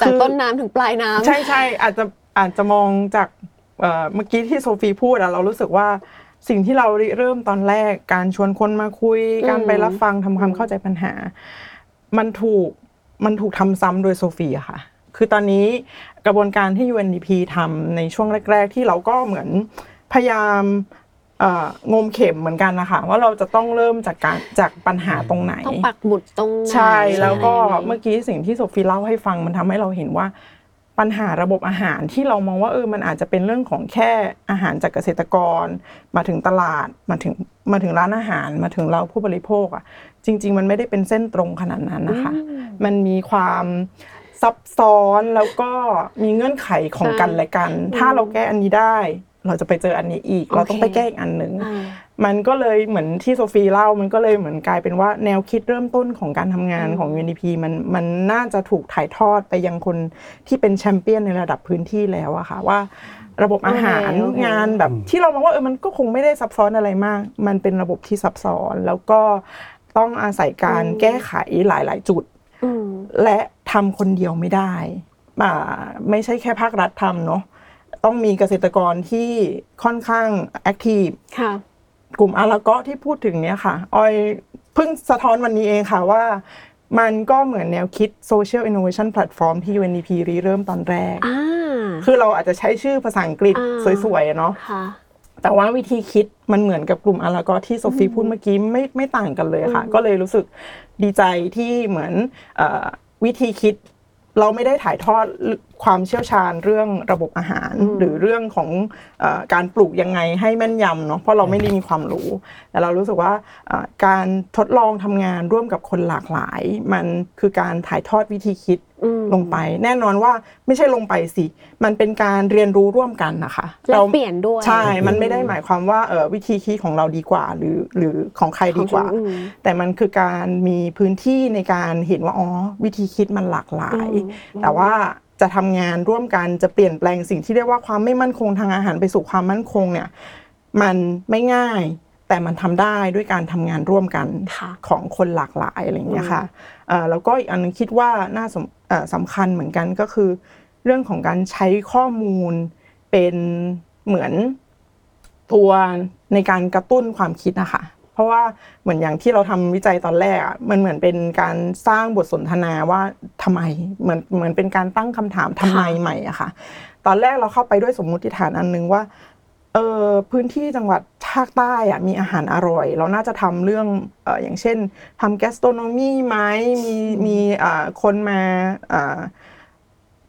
จากคือต้นน้ำถึงปลายน้ำ ใช่ใช่อาจจะอาจจะมองจากเอ่อเมื่อกี้ที่โซฟีพูดอะเรารู้สึกว่าสิ่งที่เราริเริ่มตอนแรกการชวนคนมาคุย อืม การไปรับฟังทำความเข้าใจปัญหา มันถูกมันถูกทำซ้ำโดยโซฟีอะค่ะ คือตอนนี้กระบวนการที่ UNDP ทำในช่วงแรก ๆ ที่เราก็เหมือนพยายามเอ่อ งมเข็มเหมือนกันนะคะว่าเราจะต้องเริ่มจากการจากปัญหาตรงไหน ต้องปักหมุดตรงไหนใช่แล้วก็อะไรยังไงเมื่อกี้สิ่งที่โซฟีเล่าให้ฟังมันทำให้เราเห็นว่าปัญหาระบบอาหารที่เรามองว่าเออมันอาจจะเป็นเรื่องของแค่อาหารจากเกษตรกร มาถึงตลาดมาถึงมาถึงร้านอาหารมาถึงเราผู้บริโภคอะจริง ๆ มันไม่ได้เป็นเส้นตรงขนาดนั้นนะคะ มันมีความซับซ้อนแล้วก็มีเงื่อนไขของกันและกัน ถ้าเราแก้อันนี้ได้ เราจะไปเจออันนี้อีก เราต้องไปแก้อีกอันหนึ่งอ่ามันก็เลยเหมือนที่โซฟีเล่ามันก็เลยเหมือนกลายเป็นว่าแนวคิดเริ่มต้นของการทำงานของ UNDP มันมันน่าจะถูกถ่ายทอดไปยังคนที่เป็นแชมเปี้ยนในระดับพื้นที่แล้วอะค่ะว่าระบบอาหารโอเคโอเคงานแบบที่เรามองว่าเออมันก็คงไม่ได้ซับซ้อนอะไรมาก มันเป็นระบบที่ซับซ้อนแล้วก็ต้องอาศัยการแก้ไขหลาย ๆ จุดอืมและทำคนเดียวไม่ได้อ่าไม่ใช่แค่ภาครัฐทำเนาะ ต้องมีเกษตรกรที่ค่อนข้างแอคทีฟค่ะกลุ่มอาราเกาะที่พูดถึงเนี้ยค่ะออยเพิ่งสะท้อนวันนี้เองค่ะว่ามันก็เหมือนแนวคิด Social Innovation Platform ที่ UNDP ริเริ่มตอนแรกอ่าคือเราอาจจะใช้ชื่อภาษาอังกฤษอ่าสวยๆอะเนาะค่ะแต่ว่าวิธีคิดมันเหมือนกับกลุ่มอาราเกาะที่โซฟีพูดเมื่อกี้ไม่ไม่ต่างกันเลยค่ะ ก็เลยรู้สึกดีใจที่เหมือนเออวิธีคิดเราไม่ได้ถ่ายทอดความเชี่ยวชาญเรื่องระบบอาหาร หรือเรื่องของเออการปลูกยังไงให้แม่นยำเนาะเพราะเราไม่ได้มีความรู้ แต่เรารู้สึกว่าเอ่อการทดลองทำงานร่วมกับคนหลากหลาย มันคือการถ่ายทอดวิธีคิดอืมลงไป แน่นอนว่าไม่ใช่ลงไปสิ มันเป็นการเรียนรู้ร่วมกันนะคะแลกเปลี่ยนด้วยใช่ มันไม่ได้หมายความว่าเออวิธีคิดของเราดีกว่า หรือหรือของใครดีกว่าอืมแต่มันคือการมีพื้นที่ในการเห็นว่าอ๋อวิธีคิดมันหลากหลายอืมแต่ว่า จะทำงานร่วมกันจะเปลี่ยนแปลงสิ่งที่เรียกว่าความไม่มั่นคงทางอาหารไปสู่ความมั่นคงเนี่ยมันไม่ง่าย แต่มันทำได้ด้วยการทำงานร่วมกันค่ะของคนหลากหลายอะไรอย่างเงี้ยค่ะเอ่อแล้วก็อีกอันนึงคิดว่าน่าสมเอ่อสำคัญเหมือนกันก็คือ เรื่องของการใช้ข้อมูลเป็นเหมือนตัวในการกระตุ้นความคิดนะคะ เพราะว่าเหมือนอย่างที่เราทำวิจัยตอนแรกอะมันเหมือนเป็นการสร้างบทสนทนาว่าทำไมเหมือนเหมือนเป็นการตั้งคำถามทำไมใหม่อะค่ะ ตอนแรกเราเข้าไปด้วยสมมุติฐานอันนึงว่าเออพื้นที่จังหวัดภาคใต้อะมีอาหารอร่อย เราน่าจะทำเรื่องเอออย่างเช่นทำแกสโตรโนมีไหมมีมีเอ่อคนมาเอ่อ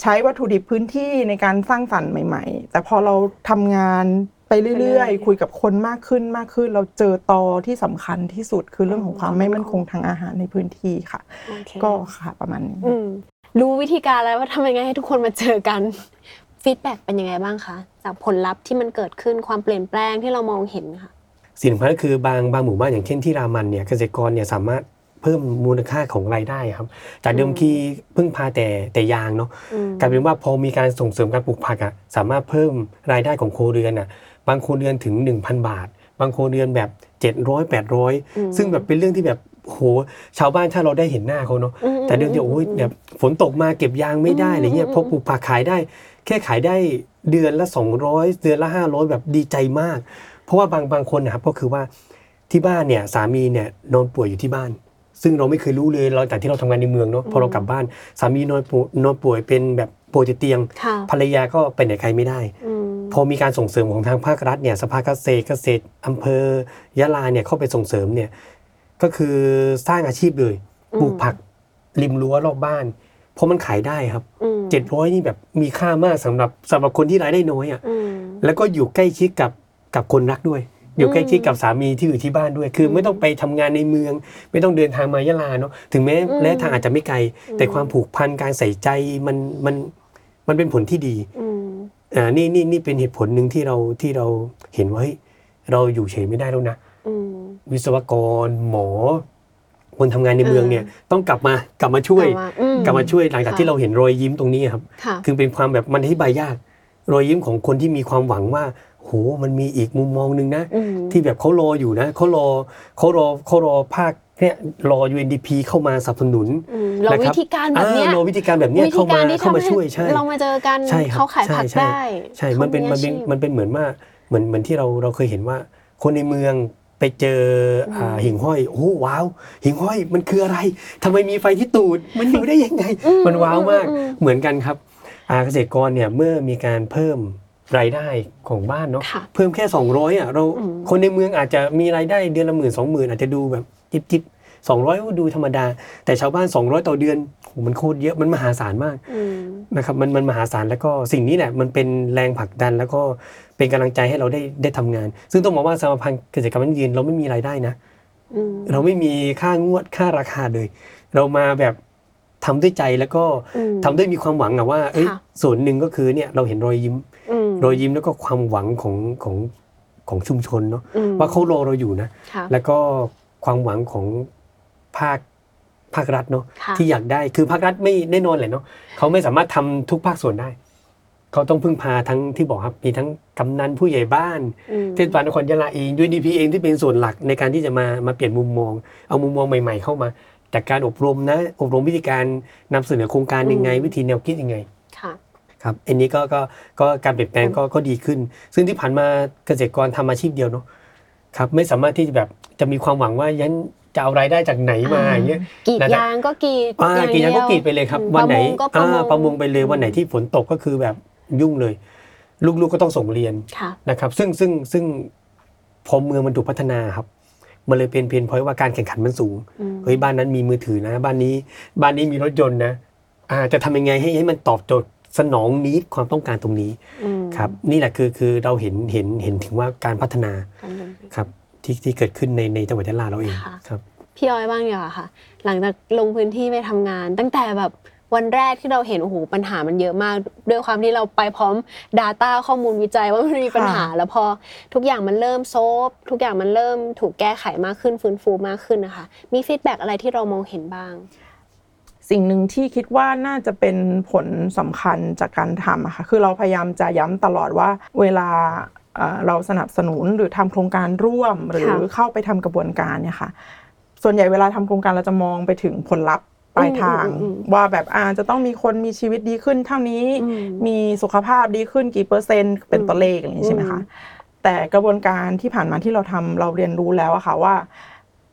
ใช้วัตถุดิบพื้นที่ในการสร้างสรรค์ใหม่ ๆ แต่พอเราทำงาน ไปเรื่อยๆ คุยกับคนมากขึ้นมากขึ้น เราเจอตอที่สำคัญที่สุดคือเรื่องของความไม่มั่นคงทางอาหารในพื้นที่ค่ะโอเคก็ค่ะประมาณนี้อืมรู้วิธีการแล้วว่าทำยังไงให้ทุกคนมาเจอกันfeedback เป็นยังไงบ้างคะจากผลลัพธ์ที่มันเกิดขึ้นความเปลี่ยนแปลงที่เรามองเห็นค่ะสิ่งสำคัญก็คือบางบางหมู่บ้านอย่างเช่นที่รามันเนี่ยเกษตรกรเนี่ยสามารถเพิ่มมูลค่าของรายได้ครับ จากเดิมที่พึ่งพาแต่แต่ยางเนาะอืมกลายเป็นว่าพอมีการส่งเสริมการปลูกผักอะสามารถเพิ่มรายได้ของครัวเรือนอะ บางครัวเรือนถึง 1,000 บาท บางครัวเรือนแบบ 700 800 ซึ่งแบบเป็นเรื่องที่แบบโหชาวบ้านถ้าเราได้เห็นหน้าเขาเนาะอืมแต่เดิมทีโอ้ยแบบฝนตกมาเก็บยางไม่ได้อะไรเงี้ยพอปลูกผักขายได้ แค่ขายได้เดือนละ 200 เดือนละ 500 แบบดีใจมาก เพราะว่าบางบางคนนะครับก็คือว่าที่บ้านเนี่ยสามีเนี่ยนอนป่วยอยู่ที่บ้าน ซึ่งเราไม่เคยรู้เลยเราจากที่เราทำงานในเมืองเนาะพอเรากลับบ้าน สามีนอนป่วยนอนป่วยเป็นแบบ ป่วยติดเตียงค่ะภรรยาก็ไปไหนไกลไม่ได้อืมพอมีการส่งเสริมของทางภาครัฐเนี่ยสภาเกษตรเกษตรอำเภอยะลาเนี่ยเข้าไปส่งเสริมเนี่ยก็คือสร้างอาชีพเลยอืมปลูกผักริมรั้วรอบบ้านเพราะมันขายได้ครับอืมเจ็ดร้อยนี่แบบมีค่ามากสำหรับสำหรับคนที่รายได้น้อยอะอืมแล้วก็อยู่ใกล้ชิดกับกับคนรักด้วย อยู่ใกล้ชิดกับสามีที่อยู่ที่บ้านด้วย คือไม่ต้องไปทำงานในเมือง ไม่ต้องเดินทางมายะลาเนาะถึงแม้อืมระยะทางอาจจะไม่ไกล แต่ความผูกพันการใส่ใจมันมันมันเป็นผลที่ดีอืมอ่านี่นี่นี่เป็นเหตุผลหนึ่งที่เราที่เราเห็นว่าเฮ้ยเราอยู่เฉยไม่ได้แล้วนะอืมวิศวกรหมอคนทำงานในเมืองเนี่ยต้องกลับมากลับมาช่วย กลับมาอืมกลับมาช่วยหลังจากค่ะที่เราเห็นรอยยิ้มตรงนี้ครับค่ะคือเป็นความแบบมันอธิบายยาก รอยยิ้มของคนที่มีความหวังว่าโหมันมีอีกมุมมองหนึ่งนะอืมที่แบบเขารออยู่นะเขารอเขารอเขารอภาคเนี่ยรอ UNDP เข้ามาสนับสนุนอืมเรานะควิรับธีการแบบเนี้ยอ่ารอวิธีการแบบเนี้ยเข้ามาวิธีกรที่เข้ามาทำให้ช่วยใช่เรามาเจอกันใช่ครับเขาขายผักใช่ได้ใช่มันเป็นขามันเป็นอาชีพมันเป็นเหมือนว่าเหมือนเหมือนที่เราเราเคยเห็นว่า คนในเมืองไปเจออ่าหิ่งห้อยโอ้โหว้าว หิ่งห้อยมันคืออะไรทำไมมีไฟที่ตูด มันอยู่ได้ยังไง มันว้าวมากอืมเหมือนกันครับ อาเกษตรกรเนี่ยเมื่อมีการเพิ่มรายได้ของบ้านเนาะค่ะเพิ่มแค่ 200อะเราอืม คนในเมืองอาจจะมีรายได้เดือนละหมื่นสองหมื่นอาจจะดูแบบจิบจิบสองร้อยดูธรรมดา แต่ชาวบ้าน 200 ต่อเดือนโหมันโคตรเยอะมันมหาศาลมาก อืม นะครับมันมันมหาศาลแล้วก็สิ่งนี้แหละมันเป็นแรงผลักดันแล้วก็เป็นกำลังใจให้เราได้ได้ทำงาน ซึ่งต้องบอกว่าสมาพันธ์เกษตรกรรมยั่งยืนเราไม่มีรายได้นะ อืม เราไม่มีค่างวดค่าราคาเลย เรามาแบบ ทำด้วยใจแล้วก็อืมทำด้วยมีความหวังอะว่าเอ้ยค่ะส่วนหนึ่งก็คือเนี่ยเราเห็นรอยยิ้มอืมรอยยิ้มแล้วก็ความหวังของของของชุมชนเนาะอืมว่าเขารอเราอยู่นะค่ะแล้วก็ความหวังของภาคภาครัฐเนาะค่ะที่อยากได้คือภาครัฐไม่แน่นอนแหละเนาะเขาไม่สามารถทำทุกภาคส่วนได้ เขาต้องพึ่งพาทั้งที่บอกครับมีทั้งกำนันผู้ใหญ่บ้านอืมเทศบาลนครยะลาเองด้วยดีพีเองที่เป็นส่วนหลักในการที่จะมามาเปลี่ยนมุมมอง เอามุมมองใหม่ ๆ เข้ามา จากการอบรมนะ อบรมวิธีการนำเสนอโครงการยังไงอืมวิธีแนวคิดยังไงค่ะครับอันนี้ก็ก็ก็การเปลี่ยนแปลงก็ก็ดีขึ้น ซึ่งที่ผ่านมาเกษตรกรทำอาชีพเดียวเนาะครับไม่สามารถที่จะแบบจะมีความหวังว่ายันจะเอารายได้จากไหนมาอย่างเงี้ยกรีดนะครับยางก็กรีดอ่าอย่างกรีดยางก็เดีวกรีดไปเลยครับอืมวันไหนประมงก็ประมอ่างประมงไปเลยวันไหนที่ฝนตกก็คือแบบยุ่งเลย ลูกๆก็ต้องส่งเรียนค่ะนะครับ ซึ่งซึ่งซึ่งพอเมืองมันถูกพัฒนาครับ มันเลยเป็นเพียนพอยว่าการแข่งขันมันสูงอืมเฮ้ยบ้านนั้นมีมือถือนะ บ้านนี้บ้านนี้มีรถยนต์นะอ่าจะทำยังไงให้ให้มันตอบโจทย์สนองนี้ความต้องการตรงนี้อืมครับนี่แหละคือคือเราเห็นเห็นเห็นถึงว่าการพัฒนาการเดินไปครับที่ที่เกิดขึ้นในในจังหวัดยะลาเราเองค่ะครับพี่อ้อยบ้างดีกว่าค่ะ หลังจากลงพื้นที่ไปทำงาน ตั้งแต่แบบ วันแรกที่เราเห็นโอ้โหปัญหามันเยอะมาก ด้วยความที่เราไปพร้อม Data ข้อมูลวิจัยว่ามันมีปัญหา แล้วพอทุกอย่างมันเริ่ม solve ทุกอย่างมันเริ่มถูกแก้ไขมากขึ้นฟื้นฟูมากขึ้นนะคะ มี feedback อะไรที่เรามองเห็นบ้าง สิ่งหนึ่งที่คิดว่าน่าจะเป็นผลสำคัญจากการทำอะค่ะคือเราพยายามจะย้ำตลอดว่าเวลาเอ่อเราสนับสนุนหรือทำโครงการร่วมหรือค่ะเข้าไปทำกระบวนการเนี่ยค่ะส่วนใหญ่เวลาทำโครงการเราจะมองไปถึงผลลัพธ์ ปลายทางอืมอืมอืมว่าแบบอาจะต้องมีคนมีชีวิตดีขึ้นเท่านี้อืมมีสุขภาพดีขึ้นกี่เปอร์เซ็นต์เป็นตัวเลขอะไรอย่างนี้ใช่ไหมคะแต่กระบวนการที่ผ่านมาที่เราทำเราเรียนรู้แล้วอะค่ะว่า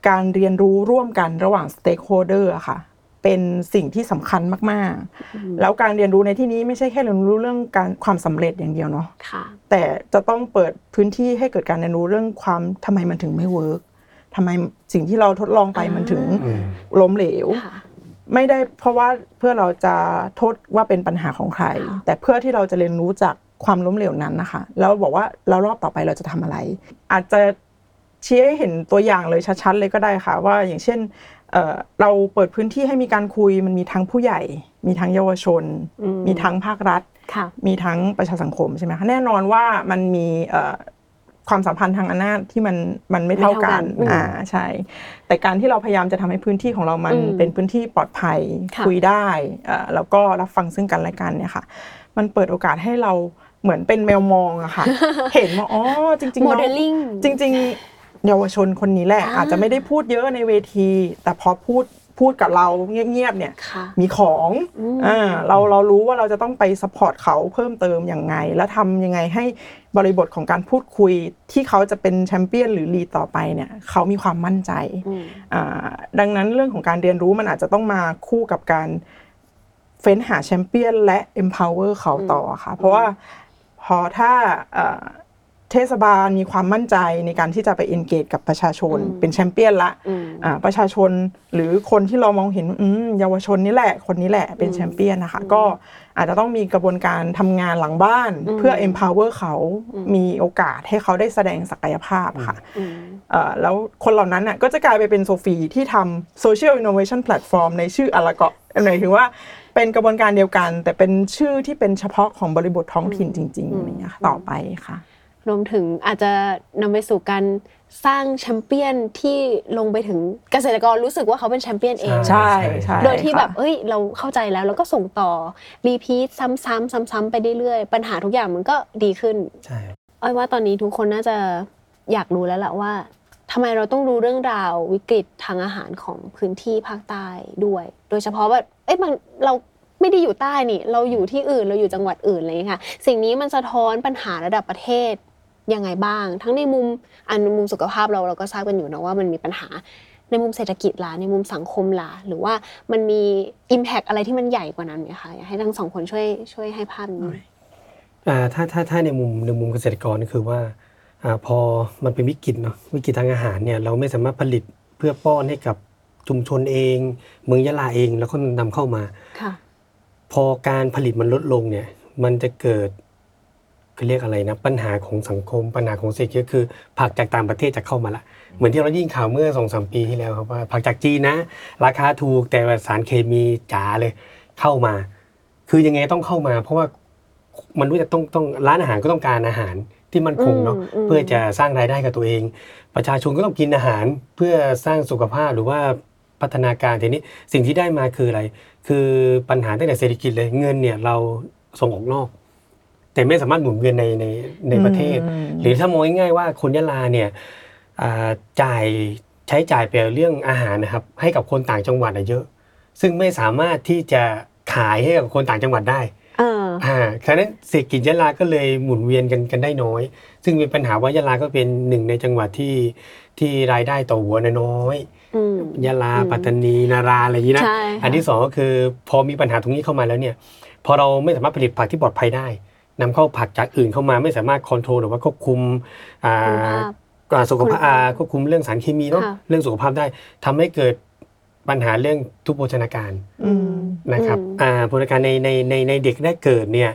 การเรียนรู้ร่วมกันระหว่าง stakeholder อะค่ะเป็นสิ่งที่สำคัญมากๆ แล้วการเรียนรู้ในที่นี้ไม่ใช่แค่เรียนรู้เรื่องการความสำเร็จอย่างเดียวเนาะค่ะแต่จะต้องเปิดพื้นที่ให้เกิดการเรียนรู้เรื่องความทำไมมันถึงไม่ work ทำไมสิ่งที่เราทดลองไปมันถึงอืมล้มเหลวค่ะ ไม่ได้เพราะว่าเพื่อเราจะโทษว่าเป็นปัญหาของใครค่ะแต่เพื่อที่เราจะเรียนรู้จากความล้มเหลวนั้นนะคะ แล้วบอกว่าแล้วรอบต่อไปเราจะทำอะไร อาจจะชี้ให้เห็นตัวอย่างเลยชัดๆเลยก็ได้ค่ะ ว่าอย่างเช่นเอ่อเราเปิดพื้นที่ให้มีการคุยมันมีทั้งผู้ใหญ่ มีทั้งเยาวชนอืมมีทั้งภาครัฐค่ะมีทั้งประชาสังคมใช่ไหมคะแน่นอนว่ามันมีเอ่อ ความสัมพันธ์ทางอำนาจที่มันมันไม่เท่ากันไม่เท่ากันอืมอ่าใช่ แต่การที่เราพยายามจะทำให้พื้นที่ของเรามันอืมเป็นพื้นที่ปลอดภัยค่ะคุยได้เอ่อแล้วก็รับฟังซึ่งกันและกันเนี่ยค่ะ มันเปิดโอกาสให้เราเหมือนเป็นแมวมองอะค่ะ เห็นว่าอ๋อจริงๆโมเราเดลลิ่งจริง ๆ เยาวชนคนนี้แหละอ่าอาจจะไม่ได้พูดเยอะในเวที แต่พอพูด พูดกับเราเงียบๆเนี่ยค่ะมีของอืมอ่าเราเรารู้ว่าเราจะต้องไป support เขาเพิ่มเติมอย่างไง แล้วทำยังไงให้บริบทของการพูดคุยที่เขาจะเป็นแชมเปี้ยนหรือ lead ต่อไปเนี่ยเขามีความมั่นใจอืมอ่าดังนั้นเรื่องของการเรียนรู้มันอาจจะต้องมาคู่กับการเฟ้นหาแชมเปี้ยนและ empower เขาต่อค่ะ เพราะว่าพอถ้าเอ่อเทศบาลมีความมั่นใจในการที่จะไป engage กับประชาชน เป็นแชมเปี้ยนละอืมอ่า ประชาชนหรือคนที่เรามองเห็นอืมเยาวชนนี่แหละ คนนี้แหละเป็นแชมเปี้ยนนะคะ ก็อาจจะต้องมีกระบวนการทำงานหลังบ้านเพื่อ empower เขามีโอกาสให้เขาได้แสดงศักยภาพค่ะอืมเอ่อแล้วคนเหล่านั้นน่ะก็จะกลายไปเป็นโซฟีที่ทำ Social Innovation Platform ในชื่ออลากะหมายถึงว่าเป็นกระบวนการเดียวกัน แต่เป็นชื่อที่เป็นเฉพาะของบริบทท้องถิ่นจริงๆอย่างเงี้ยค่ะต่อไปค่ะ รวมถึงอาจจะนำไปสู่การสร้างแชมเปี้ยนที่ลงไปถึงเกษตรกรรู้สึกว่าเขาเป็นแชมเปี้ยนเอง ใช่ใช่โดยที่แบบค่ะเอ้ยเราเข้าใจแล้วแล้วก็ส่งต่อ repeat ซ้ำๆซ้ำๆไปเรื่อยๆ ปัญหาทุกอย่างมันก็ดีขึ้นใช่ครับอ้อยว่าตอนนี้ทุกคนน่าจะอยากรู้แล้วแหละว่าทำไมเราต้องรู้เรื่องราววิกฤตทางอาหารของพื้นที่ภาคใต้ด้วย โดยเฉพาะว่าเอ้ยมันเราไม่ได้อยู่ใต้นี่ เราอยู่ที่อื่นเราอยู่จังหวัดอื่นอะไรอย่างเงี้ยค่ะ สิ่งนี้มันสะท้อนปัญหาระดับประเทศ ยังไงบ้าง ทั้งในมุมอันมุมสุขภาพเราเราก็ทราบกันอยู่นะว่ามันมีปัญหาในมุมเศรษฐกิจล่ะในมุมสังคมล่ะหรือว่ามันมี Impact อะไรที่มันใหญ่กว่านั้นไหมคะอยากให้ทั้งสองคนช่วยช่วยให้ภาพนี้หน่อยอ่าถ้าถ้าถ้าในมุมในมุมเกษตรกรก็คือว่าอ่าพอมันเป็นวิกฤตเนาะวิกฤตทางอาหารเนี่ยเราไม่สามารถผลิตเพื่อป้อนให้กับชุมชนเอง เมืองยะลาเองแล้วก็นำเข้ามาค่ะพอการผลิตมันลดลงเนี่ย มันจะเกิด เขาเรียกอะไรนะปัญหาของสังคมปัญหาของเศรษฐกิจก็คือผักจากต่างประเทศจะเข้ามาละเหมือนที่เราได้ยินข่าวเมื่อสองสามปีที่แล้วครับว่าผักจากจีนนะ ราคาถูกแต่ว่าสารเคมีจ๋าเลยเข้ามา คือยังไงต้องเข้ามา เพราะว่ามันรู้จะต้องต้องร้านอาหารก็ต้องการอาหารที่มันคงเนาะอืมอืมเพื่อจะสร้างรายได้กับตัวเอง ประชาชนก็ต้องกินอาหารเพื่อสร้างสุขภาพหรือว่าพัฒนาการทีนี้สิ่งที่ได้มาคืออะไร คือปัญหาตั้งแต่เศรษฐกิจเลยเงินเนี่ยเราส่งออกนอก แต่ไม่สามารถหมุนเวียนในในในประเทศอืมหรือถ้ามองง่ายๆว่าคนยะลาเนี่ยอ่าจ่ายใช้จ่ายไปเรื่องอาหารนะครับ ให้กับคนต่างจังหวัดอะเยอะ ซึ่งไม่สามารถที่จะขายให้กับคนต่างจังหวัดได้เอออ่าฉะนั้นเศรษฐกิจยะลาก็เลยหมุนเวียนกันกันได้น้อย ซึ่งมีปัญหาว่ายะลาก็เป็นหนึ่งในจังหวัดที่ที่รายได้ต่อหัวน้อยอืมยะลาอืมปัตตานีนาราอะไรอย่างนี้นะใช่ค่ะอันที่สองก็คือพอมีปัญหาตรงนี้เข้ามาแล้วเนี่ย พอเราไม่สามารถผลิตผักที่ปลอดภัยได้ นำเข้าผักจากอื่นเข้ามาไม่สามารถคอนโทรลหรือว่าควบคุมอ่าคุณภาพอ่าสุขภาพคุณภาพอ่าควบคุมเรื่องสารเคมีเนาะค่ะเรื่องสุขภาพได้ทำให้เกิดปัญหาเรื่องทุพโภชนาการอืมนะครับอืมอ่าโภชนาการในในในในเด็กแรกเกิดเนี่ย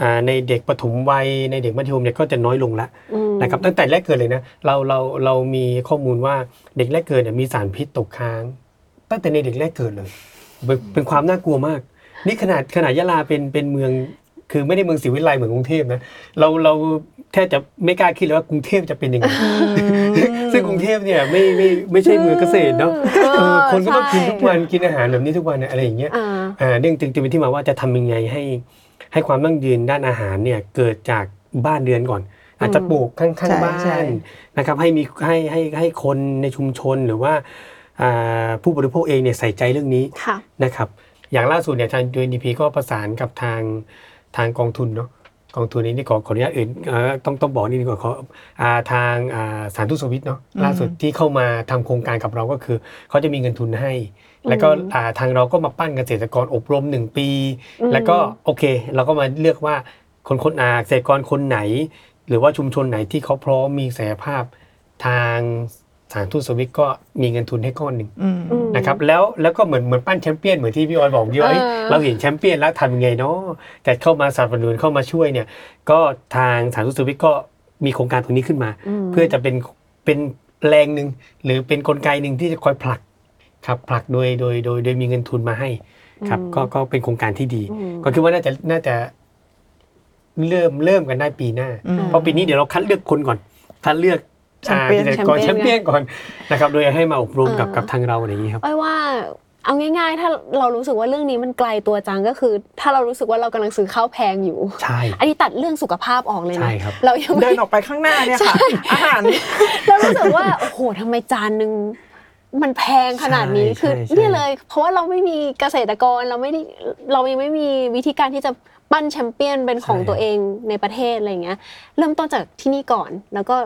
อ่าในเด็กปฐมวัยในเด็กมัธยมเนี่ยก็จะน้อยลงละอืมนะครับตั้งแต่แรกเกิดเลยนะเราเราเรามีข้อมูลว่าเด็กแรกเกิดเนี่ยมีสารพิษตกค้าง ตั้งแต่ในเด็กแรกเกิดเลย เป็นเป็นความน่ากลัวมาก นี่ขนาดขนาดยะลาเป็นเป็นเมือง คือไม่ได้เมืองศรีวิไลเหมือนกรุงเทพนะเราเราแทบจะไม่กล้าคิดเลยว่ากรุงเทพจะเป็นยังไงซึ่งกรุงเทพเนี่ยไม่ไม่ไม่ใช่เมืองเกษตรเนาะเออเออคนก็ต้องกินใช่ทุกวันกินอาหารแบบนี้ทุกวันเนี่ยอะไรอย่างเงี้ยอ่าอ่าเรื่องจึงจึงเป็นที่มาว่าจะทำยังไงให้ ให้ความยั่งยืนด้านอาหารเนี่ยเกิดจากบ้านเรือนก่อน อาจจะปลูกข้างใช่ๆบ้าใช่นนะครับให้มีให้ให้ให้คนในชุมชนหรือว่าอ่าผู้บริโภคเองเนี่ยใส่ใจเรื่องนี้ค่ะนะครับอย่างล่าสุดเนี่ยทาง UNDP ก็ประสานกับทาง ทางกองทุนเนาะกองทุนนี้นี่ขอขออนุญาตอื่นเอ่อต้องต้องบอกนิดนึงก่อนขออ่าทางอ่าสถารทูตสวิตเนาะล่าสุดที่เข้ามาทำโครงการกับเราก็คือเขาจะมีเงินทุนให้ แล้วก็อ่าทางเราก็มาปั้นเกษตรกรอบรมหนึ่งปีอืมแล้วก็โอเค เราก็มาเลือกว่าคนคนอาเกษตรกรคนไหน หรือว่าชุมชนไหนที่เขาพร้อมมีศักยภาพทางส ถารทูตสวิตก็มีเงินทุนให้ก้อนหนึ่งอืมอืมนะครับแล้วแล้วก็เหมือนเหมือนปั้นแชมเปี้ยนเหมือนที่พี่ออยบอกที่ว่าเอ้ยเออเราเห็นแชมเปี้ยนแล้วทำยังไงเนาะแต่เข้ามาสนับสนุนเข้ามาช่วยเนี่ย ก็ทางสถารทูตสวิตก็มีโครงการตรงนี้ขึ้นมามเพื่อจะเป็นเป็นแรงหนึ่งหรือเป็นกลไกหนึ่งที่จะคอยผลักครับผลักโดยโดยโดยโดยมีเงินทุนมาให้ครับอืมก็ก็เป็นโครงการที่ดีอืมก็คิดว่าน่าจะน่าจะเริ่มเริ่มกันได้ปีหน้าอืมเพราะปีนี้เดี๋ยวเราคัดเลือกคนก่อนคัดเลือก แชมเปี้ยนอ่าเกษตรกรแชแชมมเปี้เปี้ยยนนก่อนนะครับโดยให้มาอบรมกับเออกับทางเราอะไรอย่างนี้ครับอ้อยว่าเอาง่ายๆ ถ้าเรารู้สึกว่าเรื่องนี้มันไกลตัวจังก็คือ ถ้าเรารู้สึกว่าเรากำลังซื้อข้าวแพงอยู่ ใช่ อันนี้ตัดเรื่องสุขภาพออกเลยใช่นะครับครับเรายังเดิไม่นออกไปข้างหน้าเนี่ยค่ะ อาหาร เรารู้สึกว่าโอ้โหทำไมจานหนึ่งมันแพงขนาดนี้ใช่คือใช่เนี่ยเลย เพราะว่าเราไม่มีเกษตรกรเราไม่ได้เรายังไม่มีวิธีการที่จะปั้นแชมเปี้ยนเป็นของตัวเองในประเทศอะไรอย่างเงี้ย เริ่มต้นจากที่นี่ก่อนแล้วก็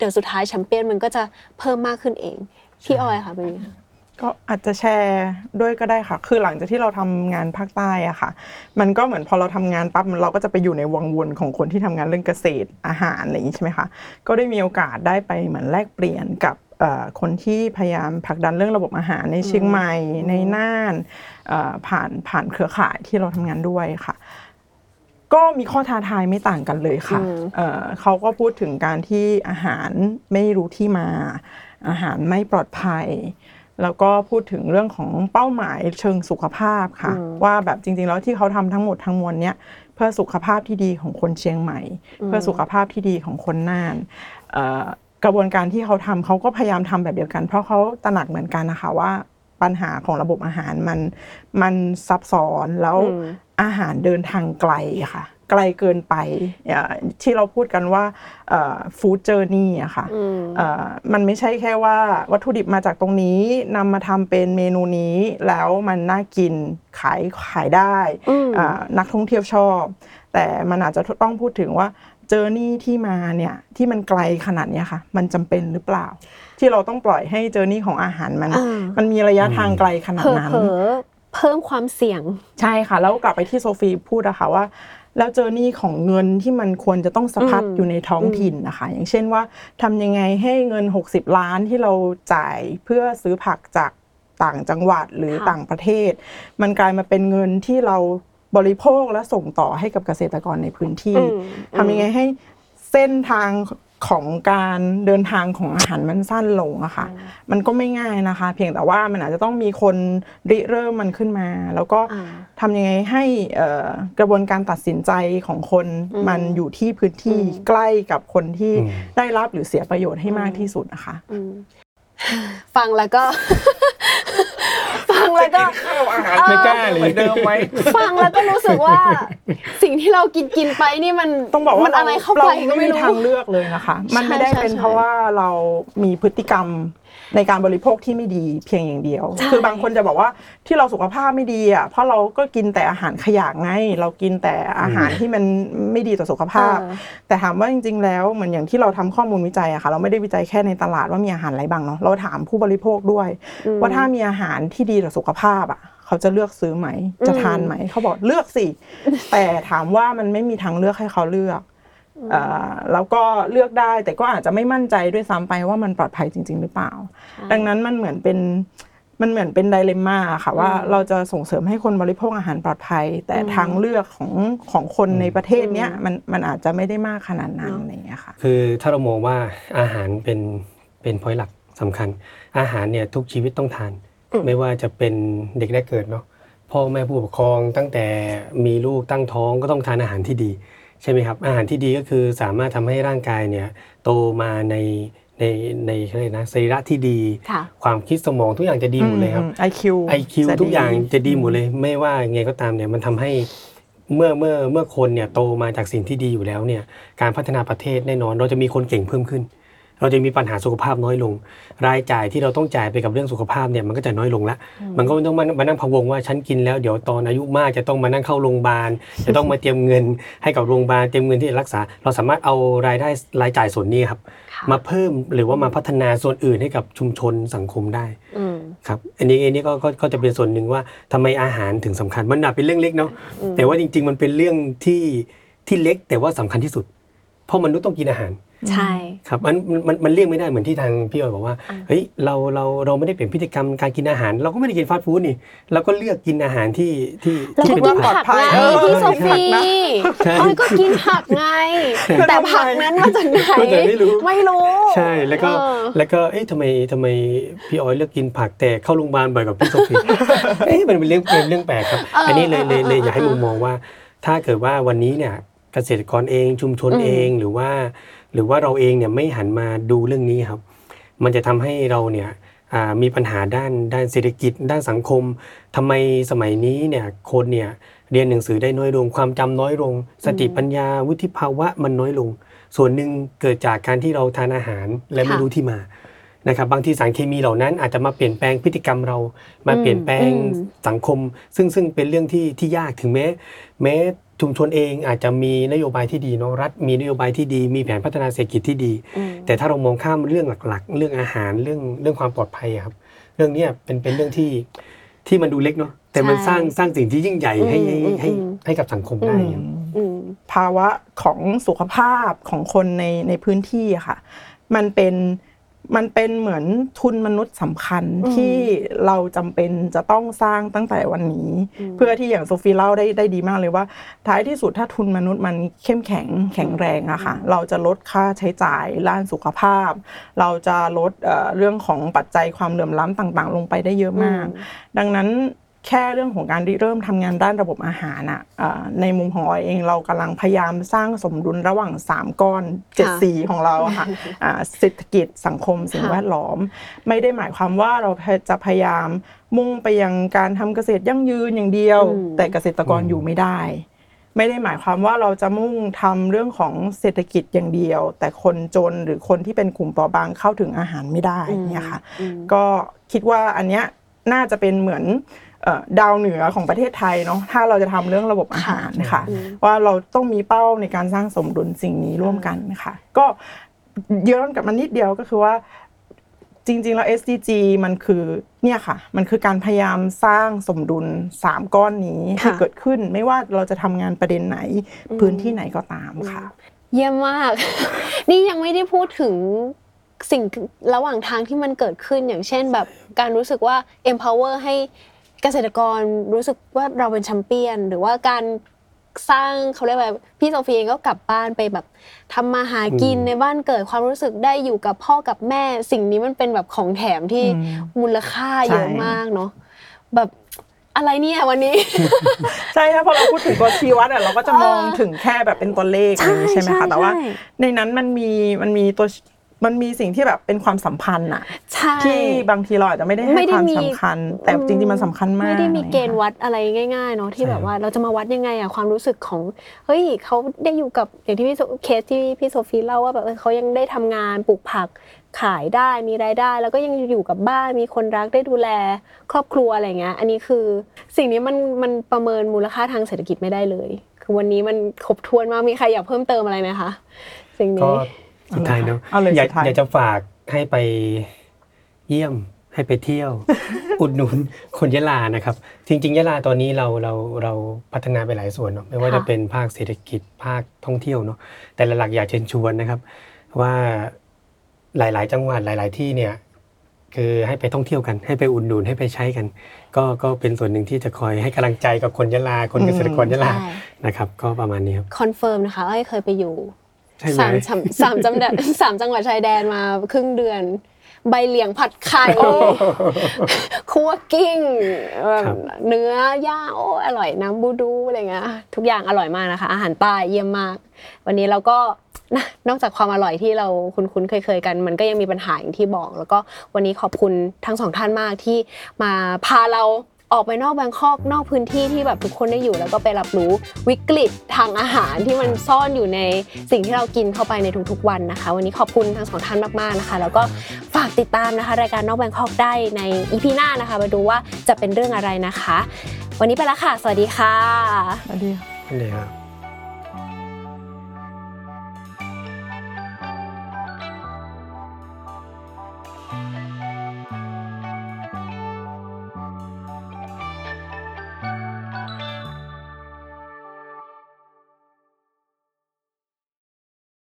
เดี๋ยวสุดท้ายแชมเปี้ยนมันก็จะเพิ่มมากขึ้นเอง พี่ออยค่ะเป็นไงคะ ก็อาจจะแชร์ด้วยก็ได้ค่ะ คือหลังจากที่เราทำงานภาคใต้อะค่ะ มันก็เหมือนพอเราทำงานปั๊บเราก็จะไปอยู่ในวังวนของคนที่ทำงานเรื่องเกษตรอาหารอะไรอย่างนี้ใช่ไหมคะ ก็ได้มีโอกาสได้ไปเหมือนแลกเปลี่ยนกับเอ่อคนที่พยายามผลักดันเรื่องระบบอาหารในเชียงใหม่ในน่านเอ่อผ่านผ่านเครือข่ายที่เราทำงานด้วยค่ะ ก็มีข้อท้าทายไม่ต่างกันเลยค่ะอืมเอ่อเขาก็พูดถึงการที่อาหารไม่รู้ที่มา อาหารไม่ปลอดภัย แล้วก็พูดถึงเรื่องของเป้าหมายเชิงสุขภาพค่ะ ว่าแบบจริง ๆ แล้วที่เขาทำทั้งหมดทั้งมวลเนี้ยเพื่อสุขภาพที่ดีของคนเชียงใหม่ เพื่อสุขภาพที่ดีของคนน่านเอ่อกระบวนการที่เขาทำเขาก็พยายามทำแบบเดียวกัน เพราะเขาตระหนักเหมือนกันนะคะว่า ปัญหาของระบบอาหารมันมันซับซ้อนแล้วอืมอาหารเดินทางไกลค่ะ ไกลเกินไปเอ่อที่เราพูดกันว่าฟู้ดเจอร์นี่อะค่ะอืมเอ่อมันไม่ใช่แค่ว่าวัตถุดิบมาจากตรงนี้นำมาทำเป็นเมนูนี้แล้วมันน่ากินขายขายได้อืมอ่านักท่องเที่ยวชอบ แต่มันอาจจะต้องพูดถึงว่าเจอร์นี่ที่มาเนี่ยที่มันไกลขนาดเนี้ยค่ะ มันจำเป็นหรือเปล่า ที่เราต้องปล่อยให้เจอร์นี่ของอาหารมันอ่ามันมีระยะทางไกลขนาเผดลอนั้นเผลอๆเพิ่มความเสี่ยง ใช่ค่ะ แล้วกลับไปที่โซฟีพูดอะค่ะว่าแล้วเจอร์นี่ของเงินที่มันควรจะต้องสะพัดอืมอยู่ในท้องถิ่นนะคะ อย่างเช่นว่าทำยังไงให้เงิน 60 ล้านที่เราจ่ายเพื่อซื้อผักจากต่างจังหวัดหรือต่างประเทศ มันกลายมาเป็นเงินที่เราบริโภคและส่งต่อให้กับเกษตรกรในพื้นที่อืมทำยังไงให้เส้นทาง ของการเดินทางของอาหารมันสั้นลงอะค่ะ มันก็ไม่ง่ายนะคะ เพียงแต่ว่ามันอาจจะต้องมีคนริเริ่มมันขึ้นมา แล้วก็อ่าทำยังไงให้เอ่อกระบวนการตัดสินใจของคนอืมมันอยู่ที่พื้นที่อืมใกล้กับคนที่อืมได้รับหรือเสียประโยชน์ให้มากที่สุดนะคะอืมฟังแล้วก็ ฟังแล้วก็ไม่กล้าเลยเดิมไหมฟังแล้วก็รู้สึกว่า สิ่งที่เรากินกินไปนี่มันต้องบอกว่ามันอะไรเข้าเราไปก็ไม่ไม่มีรู้ทางเลือกเลยนะคะ มันไม่ได้ใช่เป็นใช่เพราะว่าเรามีพฤติกรรม ในการบริโภคที่ไม่ดีเพียงอย่างเดียวใช่คือบางคนจะบอกว่าที่เราสุขภาพไม่ดีอะเพราะเราก็กินแต่อาหารขยะไง เรากินแต่อาหารที่มันไม่ดีต่อสุขภาพเออแต่ถามว่าจริง ๆ แล้วเหมือนอย่างที่เราทำข้อมูลวิจัยอะค่ะ เราไม่ได้วิจัยแค่ในตลาดว่ามีอาหารอะไรบ้างเนาะเราถามผู้บริโภคด้วยอืมว่าถ้ามีอาหารที่ดีต่อสุขภาพอะเขาจะเลือกซื้อไหม จะทานไหม เขาบอกเลือกสิ แต่ถามว่ามันไม่มีทางเลือกให้เขาเลือกเอ่อ แล้วก็เลือกได้แต่ก็อาจจะไม่มั่นใจด้วยซ้ำไปว่ามันปลอดภัยจริง ๆ หรือเปล่า ดังนั้นมันเหมือนเป็นมันเหมือนเป็นไดเลม่าค่ะว่าเราจะส่งเสริมให้คนบริโภคอาหารปลอดภัย แต่ทางเลือกของของคนในประเทศเนี้ยมันมันอาจจะไม่ได้มากขนาดนั้นอะไรอย่างเงี้ยค่ะคือถ้าเรามองว่าอาหารเป็นเป็นพอยหลักสำคัญ อาหารเนี่ยทุกชีวิตต้องทาน ไม่ว่าจะเป็นเด็กแรกเกิดเนาะพ่อแม่ผู้ปกครองตั้งแต่มีลูกตั้งท้องก็ต้องทานอาหารที่ดี ใช่ไหมครับ อาหารที่ดีก็คือสามารถทำให้ร่างกายเนี่ยโตมาในในในอะไรนะสรีระที่ดีค่ะความคิดสมองทุกอย่างจะดีหมดเลยครับไอคิวไอคิวทุกอย่างจะดีหมดเลย ไม่ว่าไงก็ตามเนี่ยมันทำให้เมื่อเมื่อเมื่อคนเนี่ยโตมาจากสิ่งที่ดีอยู่แล้วเนี่ยการพัฒนาประเทศแน่นอนเราจะมีคนเก่งเพิ่มขึ้น เราจะมีปัญหาสุขภาพน้อยลง รายจ่ายที่เราต้องจ่ายไปกับเรื่องสุขภาพเนี่ยมันก็จะน้อยลงละ มันก็ไม่ต้องมามานั่งพะวงว่าฉันกินแล้วเดี๋ยวตอนอายุมากจะต้องมานั่งเข้าโรงพยาบาล จะต้องมาเตรียมเงินให้กับโรงพยาบาลเตรียมเงินที่จะรักษา เราสามารถเอารายได้รายจ่ายส่วนนี้ครับค่ะมาเพิ่มหรือว่ามาพัฒนาส่วนอื่นให้กับชุมชนสังคมได้อืมครับอันนี้อันนี้ก็ก็ก็จะเป็นส่วนหนึ่งว่าทำไมอาหารถึงสำคัญมันอาจเป็นเรื่องเล็กเนาะแต่ว่าจริง ๆ มันเป็นเรื่องที่ที่เล็กแต่ว่าสำคัญที่สุด เพราะมนุษย์ต้องกินอาหารใช่ครับมันมันมันเลี่ยงไม่ได้เหมือนที่ทางพี่ออยบอกว่าเฮ้ยเราเราเราไม่ได้เปลี่ยนพฤติกรรมการกินอาหาร เราก็ไม่ได้กินฟาสต์ฟู้ดนี่เราก็เลือกกินอาหารที่ที่แล้วที่ก็เป็นกินผัผักกไงเออพี่โซฟีใช่ออยก็กินผักไง แต่ผักนั้นมาจากไหนมาจากไม่รู้ไม่รู้ใช่แล้วก็เออแล้วก็เอ๊ะทำไมทำไมพี่ออยเลือกกินผักแต่เข้าโรงพยาบาลบ่อยกว่าพี่โซฟีเอ๊ะมันเป็นเรื่องเป็นเรื่องแปลกครับเอออัอันนี้เลยเลยเลยเอออยากให้มุมมองว่า ถ้าเกิดว่าวันนี้เนี่ย เกษตรกรเองชุมชนอืมเองหรือว่า หรือว่าเราเองเนี่ยไม่หันมาดูเรื่องนี้ครับ มันจะทำให้เราเนี่ยอ่ามีปัญหาด้านด้านเศรษฐกิจ ด้านสังคมทำไมสมัยนี้เนี่ยคนเนี่ยเรียนหนังสือได้น้อยลง ความจำน้อยลง สติปัญญาวุฒิภาวะมันน้อยลง ส่วนหนึ่งเกิดจากการที่เราทานอาหารและไม่ค่ะรู้ที่มา นะครับบางทีสารเคมีเหล่านั้นอาจจะมาเปลี่ยนแปลงพฤติกรรมเรา มาเปลี่ยนแปลงอืมสังคม ซึ่งซึ่งเป็นเรื่องที่ที่ยากถึงแม้ แม้ชุมชนเองอาจจะมีนโยบายที่ดีเนาะรัฐ มีนโยบายที่ดี มีแผนพัฒนาเศรษฐกิจที่ดีอืมแต่ถ้าเรามองข้ามเรื่องหลักๆ เรื่องอาหารเรื่องเรื่องความปลอดภัยอะครับรื่องเนี้ยเป็นเป็นเรื่องที่ที่มันดูเล็กเนาะแต่มันใช่สร้างสร้างสิ่งที่ยิ่งใหญ่ให้ให้อืมให้อืมให้กับสังคมได้ครับอืมภาวะของสุขภาพของคนในในพื้นที่อะค่ะ มันเป็น มันเป็นเหมือนทุนมนุษย์สำคัญอืมที่เราจำเป็นจะต้องสร้างตั้งแต่วันนี้อืมเพื่อที่อย่างโซฟีเล่าได้ได้ดีมากเลยว่า ท้ายที่สุดถ้าทุนมนุษย์มันเข้มแข็งแข็งแรงอะค่ะเราจะลดค่าใช้จ่ายด้านสุขภาพ เราจะลดเอ่อเรื่องของปัจจัยความเหลื่อมล้ำต่าง ๆ ลงไปได้เยอะมาก ดังนั้น แค่เรื่องของการริเริ่มทำงานด้านระบบอาหารอะเอ่อในมุมของออยเองเรากำลังพยายามสร้างสมดุลระหว่าง 3 ก้อนเจ็ดค่ะสีของเราอะค่ะอ่าเศรษฐกิจสังคมสิ่งค่ะแวดล้อม ไม่ได้หมายความว่าเราจะพยายามมุ่งไปยังการทำเกษตรยั่งยืนอย่างเดียวอืมแต่เกษตรกรอยู่ไม่ได้ ไม่ได้หมายความว่าเราจะมุ่งทำเรื่องของเศรษฐกิจอย่างเดียว แต่คนจนหรือคนที่เป็นกลุ่มเปราะบางเข้าถึงอาหารไม่ได้เนี่ยค่ะอืมก็คิดว่าอันเนี้ยน่าจะเป็นเหมือนเอ่อ ดาวเหนือของประเทศไทยเนาะถ้าเราจะทำเรื่องระบบอาหารค่ะอืมว่าเราต้องมีเป้าในการสร้างสมดุลสิ่งนี้ร่วมกันค่ะ ก็ย้อนกลับมานิดเดียวก็คือว่าจริงๆ แล้ว SDG มันคือเนี่ยค่ะ มันคือการพยายามสร้างสมดุล 3 ก้อนนี้ให้ค่ะเกิดขึ้น ไม่ว่าเราจะทำงานประเด็นไหน พื้นที่ไหนก็ตามค่ะ เยี่ยมมาก นี่ยังไม่ได้พูดถึงสิ่งระหว่างทางที่มันเกิดขึ้นอย่างเช่นแบบการรู้สึกว่า empower ให้ เกษตรกรรู้สึกว่าเราเป็นแชมเปี้ยน หรือว่าการสร้างเขาเรียกว่าพี่โซฟีเองก็กลับบ้านไปแบบทำมาหากินอืมในบ้านเกิดความรู้สึกได้อยู่กับพ่อกับแม่ สิ่งนี้มันเป็นแบบของแถมที่อืมมูลค่าเยอะใช่มากเนาะแบบอะไรเนี่ยวันนี้ ใช่ค่ะพอเราพูดถึงตัวชี้วัดอะเราก็จะมองถึงแค่แบบเป็นตัวเลขอะไรอย่างนี้ใช่ไหมคะแต่ว่าใช่ในนั้นมันมีมันมีตัว มันมีสิ่งที่แบบเป็นความสัมพันธ์อะใช่ ที่บางทีเราอาจจะไม่ได้ให้ไม่ได้ความมี สำคัญ แต่จริงๆมันสำคัญมากไม่ได้มีเกณฑ์อะไรวัดอะไรง่ายๆเนาะที่ใช่แบบว่าเราจะมาวัดยังไงอะความรู้สึกของเฮ้ยเขาได้อยู่กับอย่างที่พี่โซเคสที่พี่โซฟีเล่าว่าแบบเออเขายังได้ทำงานปลูกผักขายได้มีรายได้ แล้วก็ยังอยู่กับบ้านมีคนรักได้ดูแล ครอบครัวอะไรเงี้ยอันนี้คือสิ่งนี้มันมันประเมินมูลค่าทางเศรษฐกิจไม่ได้เลย คือวันนี้มันครบถ้วนมากมีใครอยากเพิ่มเติมอะไรไหมคะสิ่งก็นี้ สุดท้ายเนาะเอาเลยอยากสุดท้าย อยากจะฝากให้ไปเยี่ยมให้ไปเที่ยว อุดหนุนคนยะลานะครับ จริง ๆ ยะลาตอนนี้เราเราเราพัฒนาไปหลายส่วนเนาะไม่ว่าค่ะ จะเป็นภาคเศรษฐกิจภาคท่องเที่ยวเนาะแต่หลักๆอยากเชิญชวนนะครับ ว่าหลาย ๆ จังหวัดหลาย ๆ ที่เนี่ย คือให้ไปท่องเที่ยวกัน ให้ไปอุดหนุนให้ไปใช้กัน ก็ก็เป็นส่วนหนึ่งที่จะคอยให้กำลังใจกับคนยะลาคนเกษตรกรยะลาใช่นะครับ ก็ประมาณนี้ครับ confirm นะคะอ้อยเคยไปอยู่ ใช่ไหมสามสามสามจังหวัดสามจังหวัดชายแดนมาครึ่งเดือน ใบเหลียงผัดไข่คั่วกิ้งแบบครับเนื้อย่างโอ้อร่อยน้ำบูดูอะไรเงี้ยทุกอย่างอร่อยมากนะคะ อาหารใต้เยี่ยมมาก วันนี้เราก็นะนอกจากความอร่อยที่เราคุ้นๆเคยๆกัน มันก็ยังมีปัญหาอย่างที่บอก แล้วก็วันนี้ขอบคุณทั้งสองท่านมากที่มาพาเรา ออกไปนอกแบงคอกนอกพื้นที่ที่แบบทุกคนได้อยู่ แล้วก็ไปรับรู้วิกฤตทางอาหารที่มันซ่อนอยู่ในสิ่งที่เรากินเข้าไปในทุกๆวันนะคะ วันนี้ขอบคุณทั้งสองท่านมากๆนะคะ แล้วก็ฝากติดตามนะคะ รายการนอกแบงคอกได้ในอีพีหน้านะคะ มาดูว่าจะเป็นเรื่องอะไรนะคะ วันนี้ไปแล้วค่ะ สวัสดีค่ะ สวัสดีค่ะนั่นเลยครับ